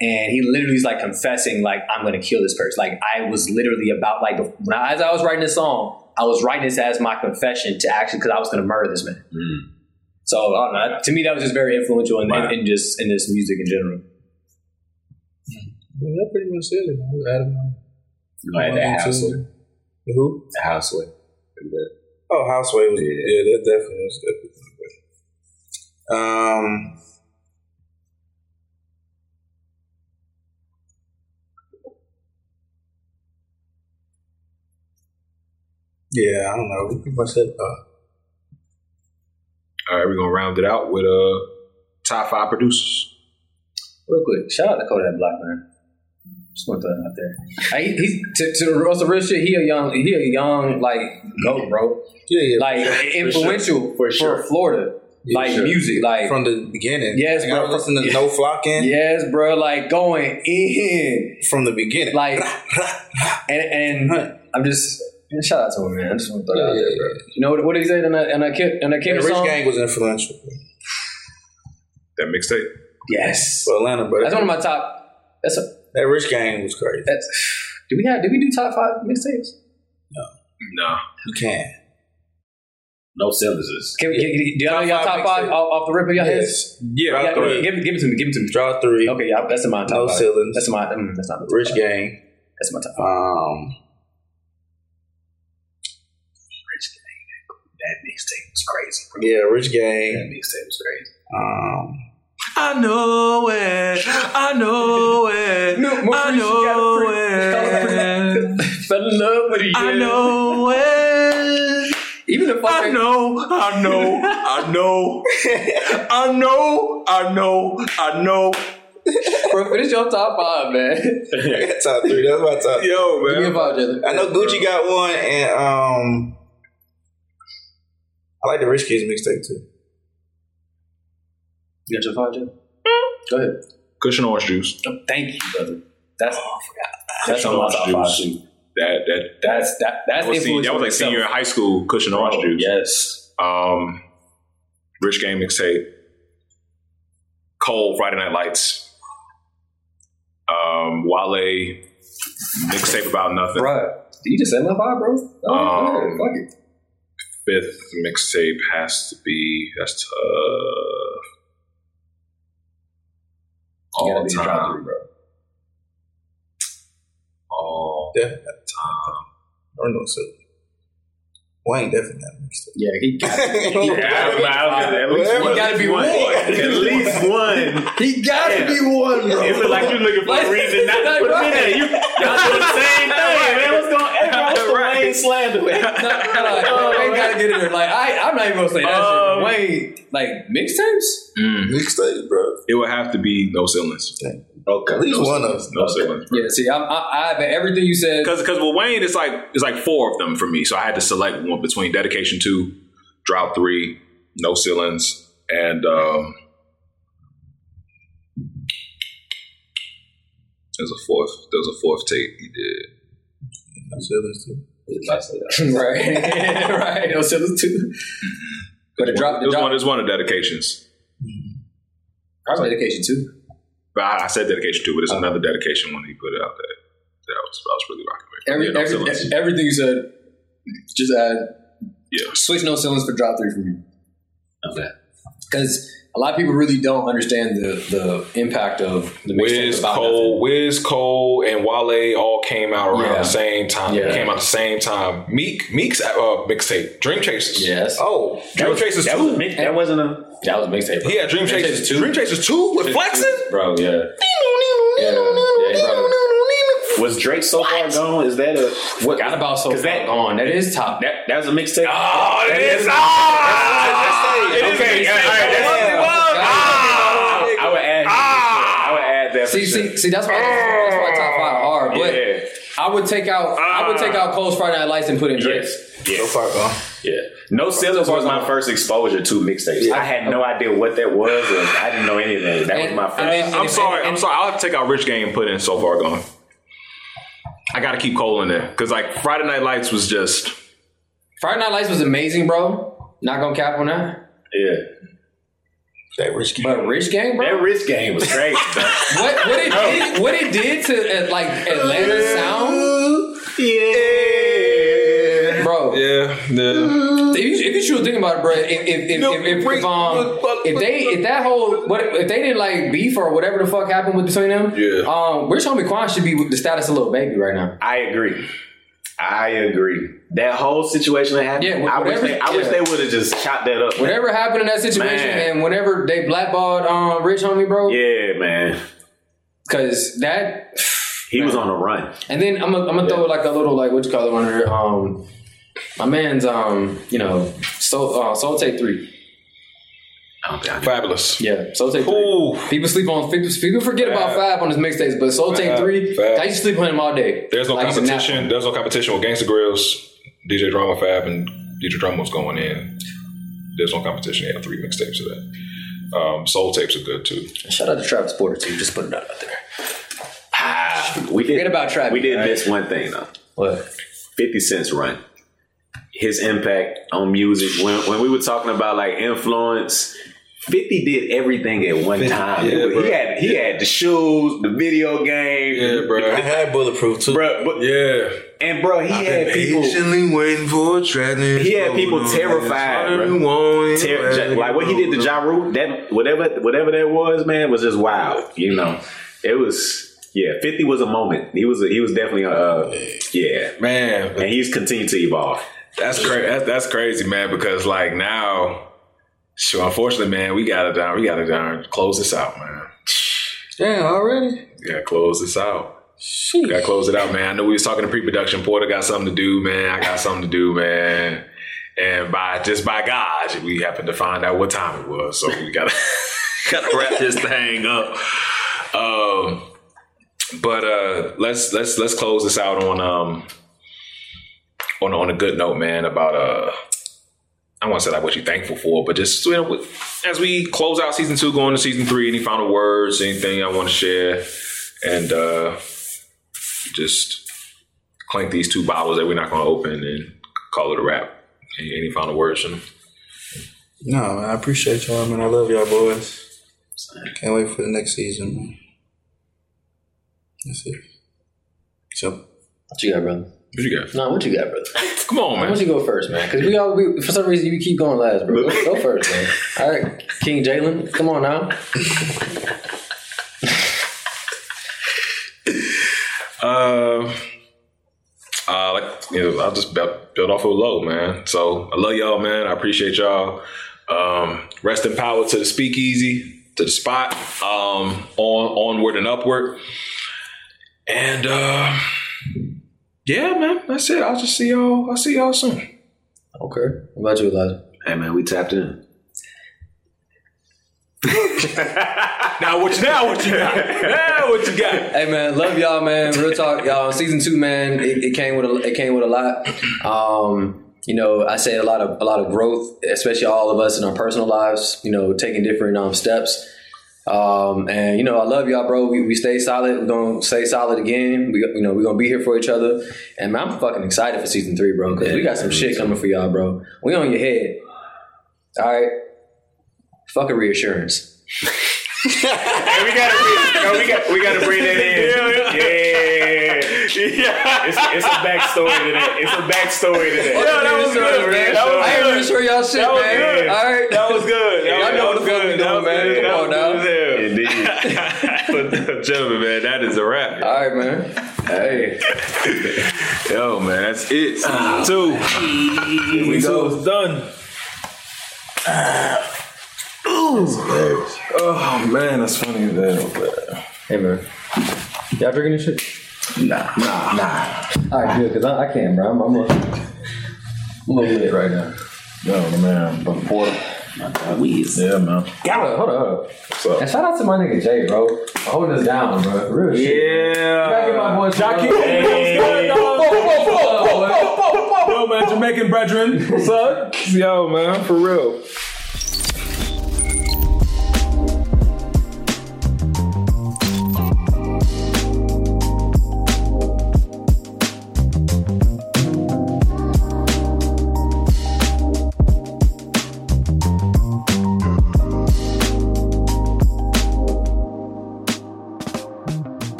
And he literally is like confessing, like, I'm gonna kill this person. Like I was literally about like when I, as I was writing this song, I was writing this as my confession to actually because I was gonna murder this man. Mm. So I don't know. To me, that was just very influential in, Wow. in, in just in this music in general. yeah, that pretty much said it. I was Adam. you at that house, Who? the houseway. Oh, Houseway was. Yeah. Yeah, that definitely was. Definitely. Um. Yeah, I don't know. We pretty much said. Uh, All right, we're gonna round it out with uh top five producers. Real quick, shout out to Kodak Black man. Just want to throw that out there. Hey, he- he's to, to the real, the real shit. He a young, he a young like goat, bro. yeah, yeah. Like influential for, sure. Florida, Yeah, like sure. music, like from the beginning. Yes, like, bro. I was listening to Yeah. No Flocking yes, bro, like going in, from the beginning. like, and and I'm just man, shout out to him, man. I just want to throw that out there, bro. You know what, what did he say in that in that kid in that Yeah, kid Rich song? Gang was influential That mixtape. Yes, for Atlanta, bro. that's one of my top. That's a that Rich Gang was crazy. that's. do we have? Did we do top five mixtapes? No. No, you can. No Ceilings. Can we, can, do y'all know y'all top five five off, off the rip of your heads? Yeah, Yeah, three. give, it- give it to me. Give it to me. Draw three. Okay, yeah, that's in my top No five. ceilings. That's my. Mm, that's not my top Rich five. Gang. That's my top five. Um, Rich Gang. That mixtape was crazy. Bro. yeah, Rich That Gang. mixtape was crazy. Um, I know it. I know it. No, more I free, know got it. Fell in love with you. I know it. Even the I fucking. know. I know. I know. I know. I know. I know. Bro, finish your top five, man. top three. That's my top. Yo, man. Give me a five, Jalen. I know Gucci got one, and um, I like the Rich Kids mixtape too. You got your five, Jalen? Go ahead. Kush and Orange Juice. Oh, thank you, brother. That's that's Cushion on my orange top five. juice. That that That's that. That's that was, senior, that was like itself. senior in high school. Cushion orange Oh, juice. Yes. Um, Rich Gang mixtape. Cole Friday Night Lights. Um, Wale mixtape about nothing. Right. Did you just say my five, bro? Oh, Um, go ahead. Fuck it. Fifth mixtape has to be that's tough. You gotta All be the top time. three, bro. All Yeah. time. Or no, so Wayne definitely got a mixtape. Yeah, he got at least He one. gotta be one. At least one. He gotta be one, bro. It was like you're looking for a reason not to like, put him in there. You, y'all doing the same thing, man. What's going on? What's the Right. Wayne slander? No, no, no, Wayne gotta get in there. Like I, I'm not even gonna say that Um, shit. Wayne, like mixtapes. Mixtape, bro. It would have to be no ceilings. Okay. At least one of them. No ceilings. Yeah, see, I'm, I, I, everything you said. Because because with Wayne, it's like it's like four of them for me. So I had to select one between Dedication Two, Drought Three, No Ceilings, and um, there's a fourth. There's a fourth tape he did. No ceilings too. right, right. No ceilings too. But the drop, It the was drop, one. It was one of Dedications. Mm-hmm. probably dedication too. But I, I said dedication too, but it's another dedication when he put it out there. That was I was really rocking with. Every, Yeah, no every, ceilings. everything you said, just add Yeah. switch no ceilings for Drought Three for me. Okay. Because a lot of people really don't understand the the impact of the mixtape Wiz about Cole, Wiz Cole, and Wale all came out around Yeah. the same time. Yeah. Came out the same time. Meek, Meek's uh, mixtape, Dream Chasers. Yes, Oh, Dream Chasers That two. was a, that wasn't a that was a mixtape. bro. yeah, Dream Chasers, Chasers two. Dream Chasers two with flexing. bro. Yeah, yeah, yeah, was Drake so far gone? Is that a what? Got about so 'Cause far that- gone. That is top. That that was a mixtape. Oh, it is. Ah! It is Okay, mixtape. all right, that's- It was. Ah. I would add. I would add that. See, sure. see, see. That's why that's why top five hard. But Yeah. I would take out I would take out Cole's Friday Night Lights and put in Drake. Yes. So far gone. Yeah. No Ceilings was my first exposure to mixtapes. I had no idea what that was. Or I didn't know anything. That was my first. and then- I'm sorry. I'm sorry. I'll have to take out Rich Gang and put in so far gone. I got to keep Cole in there because like Friday Night Lights was just Friday Night Lights was amazing, bro. Not gonna cap on that. yeah. That risky. But Rich Gang, bro. That Rich Gang was crazy. what what it did what it did to uh, like Atlanta sound, yeah. bro. yeah. yeah. If you, if you should think about it, bro, if if if, if, if, if, um, if they if that whole what if they didn't like beef or whatever the fuck happened with between them, Yeah. um, Rich Homie Quan should be with the status of Lil Baby right now. I agree. I agree. That whole situation that happened. Yeah, I wish they, I wish yeah. they would have just chopped that up. Whatever happened in that situation, Man. and whenever they blackballed um, Rich Homie, bro, Yeah, man. because that. He was on a run. And then I'm gonna I'm gonna throw like a little like what you call it on there. Um, my man's um, you know, Soul uh, Soul Tape Three. Fabolous. Yeah, Soul Tape Three. Ooh. People sleep on people, people forget about Fab. Fab on his mixtapes, but Soul Tape Three, Fab. I used to sleep on him all day. There's no Like he's a nap competition. There's no competition with Gangsta Grillz, DJ Drama Fab, and DJ Drama was going in. There's no competition. He had three mixtapes of that. Um, soul tapes are good too. Shout out to Travis Porter too. Just putting that out there. Ah, we did Forget about Travis, We did right? miss one thing though. What? 50 Cent's run. His impact on music. When when we were talking about like influence, 50 did everything at one time. yeah, he had he had the shoes, the video game. Yeah, bro. I had bulletproof too. Bro, but, Yeah. And bro, he had people waiting for a track. He had people terrified, bro. ter- Ja- like what he did to Ja Rule, that whatever whatever that was, man, was just wild. You know, it was yeah. Fifty was a moment. He was a, he was definitely a uh, yeah, Man, and he's continued to evolve. That's crazy. That's, that's crazy, man. Because like now, sure, unfortunately, man, we gotta down. We gotta down. Close this out, man. Yeah, already? We gotta close this out. We gotta close it out, man. I know we was talking to pre-production. Porter got something to do, man. I got something to do, man. And by just by God, we happened to find out what time it was. So we gotta gotta wrap this thing up. Um, but uh, let's let's let's close this out on um on on a good note, man. About uh, I want to say like what you're thankful for, but just you know, as we close out season two, going to season three, any final words, anything I want to share, and uh, just clink these two bottles that we're not going to open and call it a wrap. Any, any final words? From No, man, I appreciate y'all, man. I love y'all boys. Can't wait for the next season, man. That's it. So, What you got, brother? what you got? No, what you got, brother? Come on, Why man. don't you go first, man? Because we all we, for some reason you keep going last, bro. Go, go first, man. All right, King Jalen, come on now. Uh, uh, like you know, I'll just build, build off of a low, man. So I love y'all, man. I appreciate y'all. Um, rest in power to the speakeasy, to the spot, um, on onward and upward. And uh, yeah, man, that's it. I'll just see y'all. I'll see y'all soon. Okay. What about you, Elijah? Hey man, we tapped in. Now what? You, now what you got? now what you got? Hey man, love y'all, man. Real talk, y'all. Season two, man. It, it came with a, it came with a lot. Um, you know, I say a lot of a lot of growth, especially all of us in our personal lives. You know, taking different um, steps. Um, and you know, I love y'all, bro. We, we stay solid. We're gonna stay solid again. We you know we're gonna be here for each other. And man, I'm fucking excited for season three, bro. Because we got some shit coming for y'all, bro. We on your head. All right. Fuck a reassurance. Hey, we gotta bring, no, we got we gotta bring that in. Yeah, yeah. it's, it's a backstory to that. It's a backstory to that. Yeah, that was good, man. That was I ain't really sure y'all shit, That was man. good. All right. That was good. That Y'all was- know what the fuck we good. Doing, man. good. Come That on now. good. Indeed. But, gentlemen, man, that is a wrap. All right, man. Hey. Yo, man, that's it. Season two. we go. two is done. Oh man, that's funny as hell. But Hey, man. Y'all drinking this shit? Nah, nah, nah. All right, good, because I, I can't, bro. I'm, I'm, a, I'm a little lit right now. yo, man, but porter. Yeah, man. Hold up, hold up, hold up. What's up? And shout out to my nigga Jay, bro. For holding us down, bro. Real shit. Gotta give my boy some Jockey. love. Hey. Yo, man, Jamaican brethren. What's up? Yo, man, for real.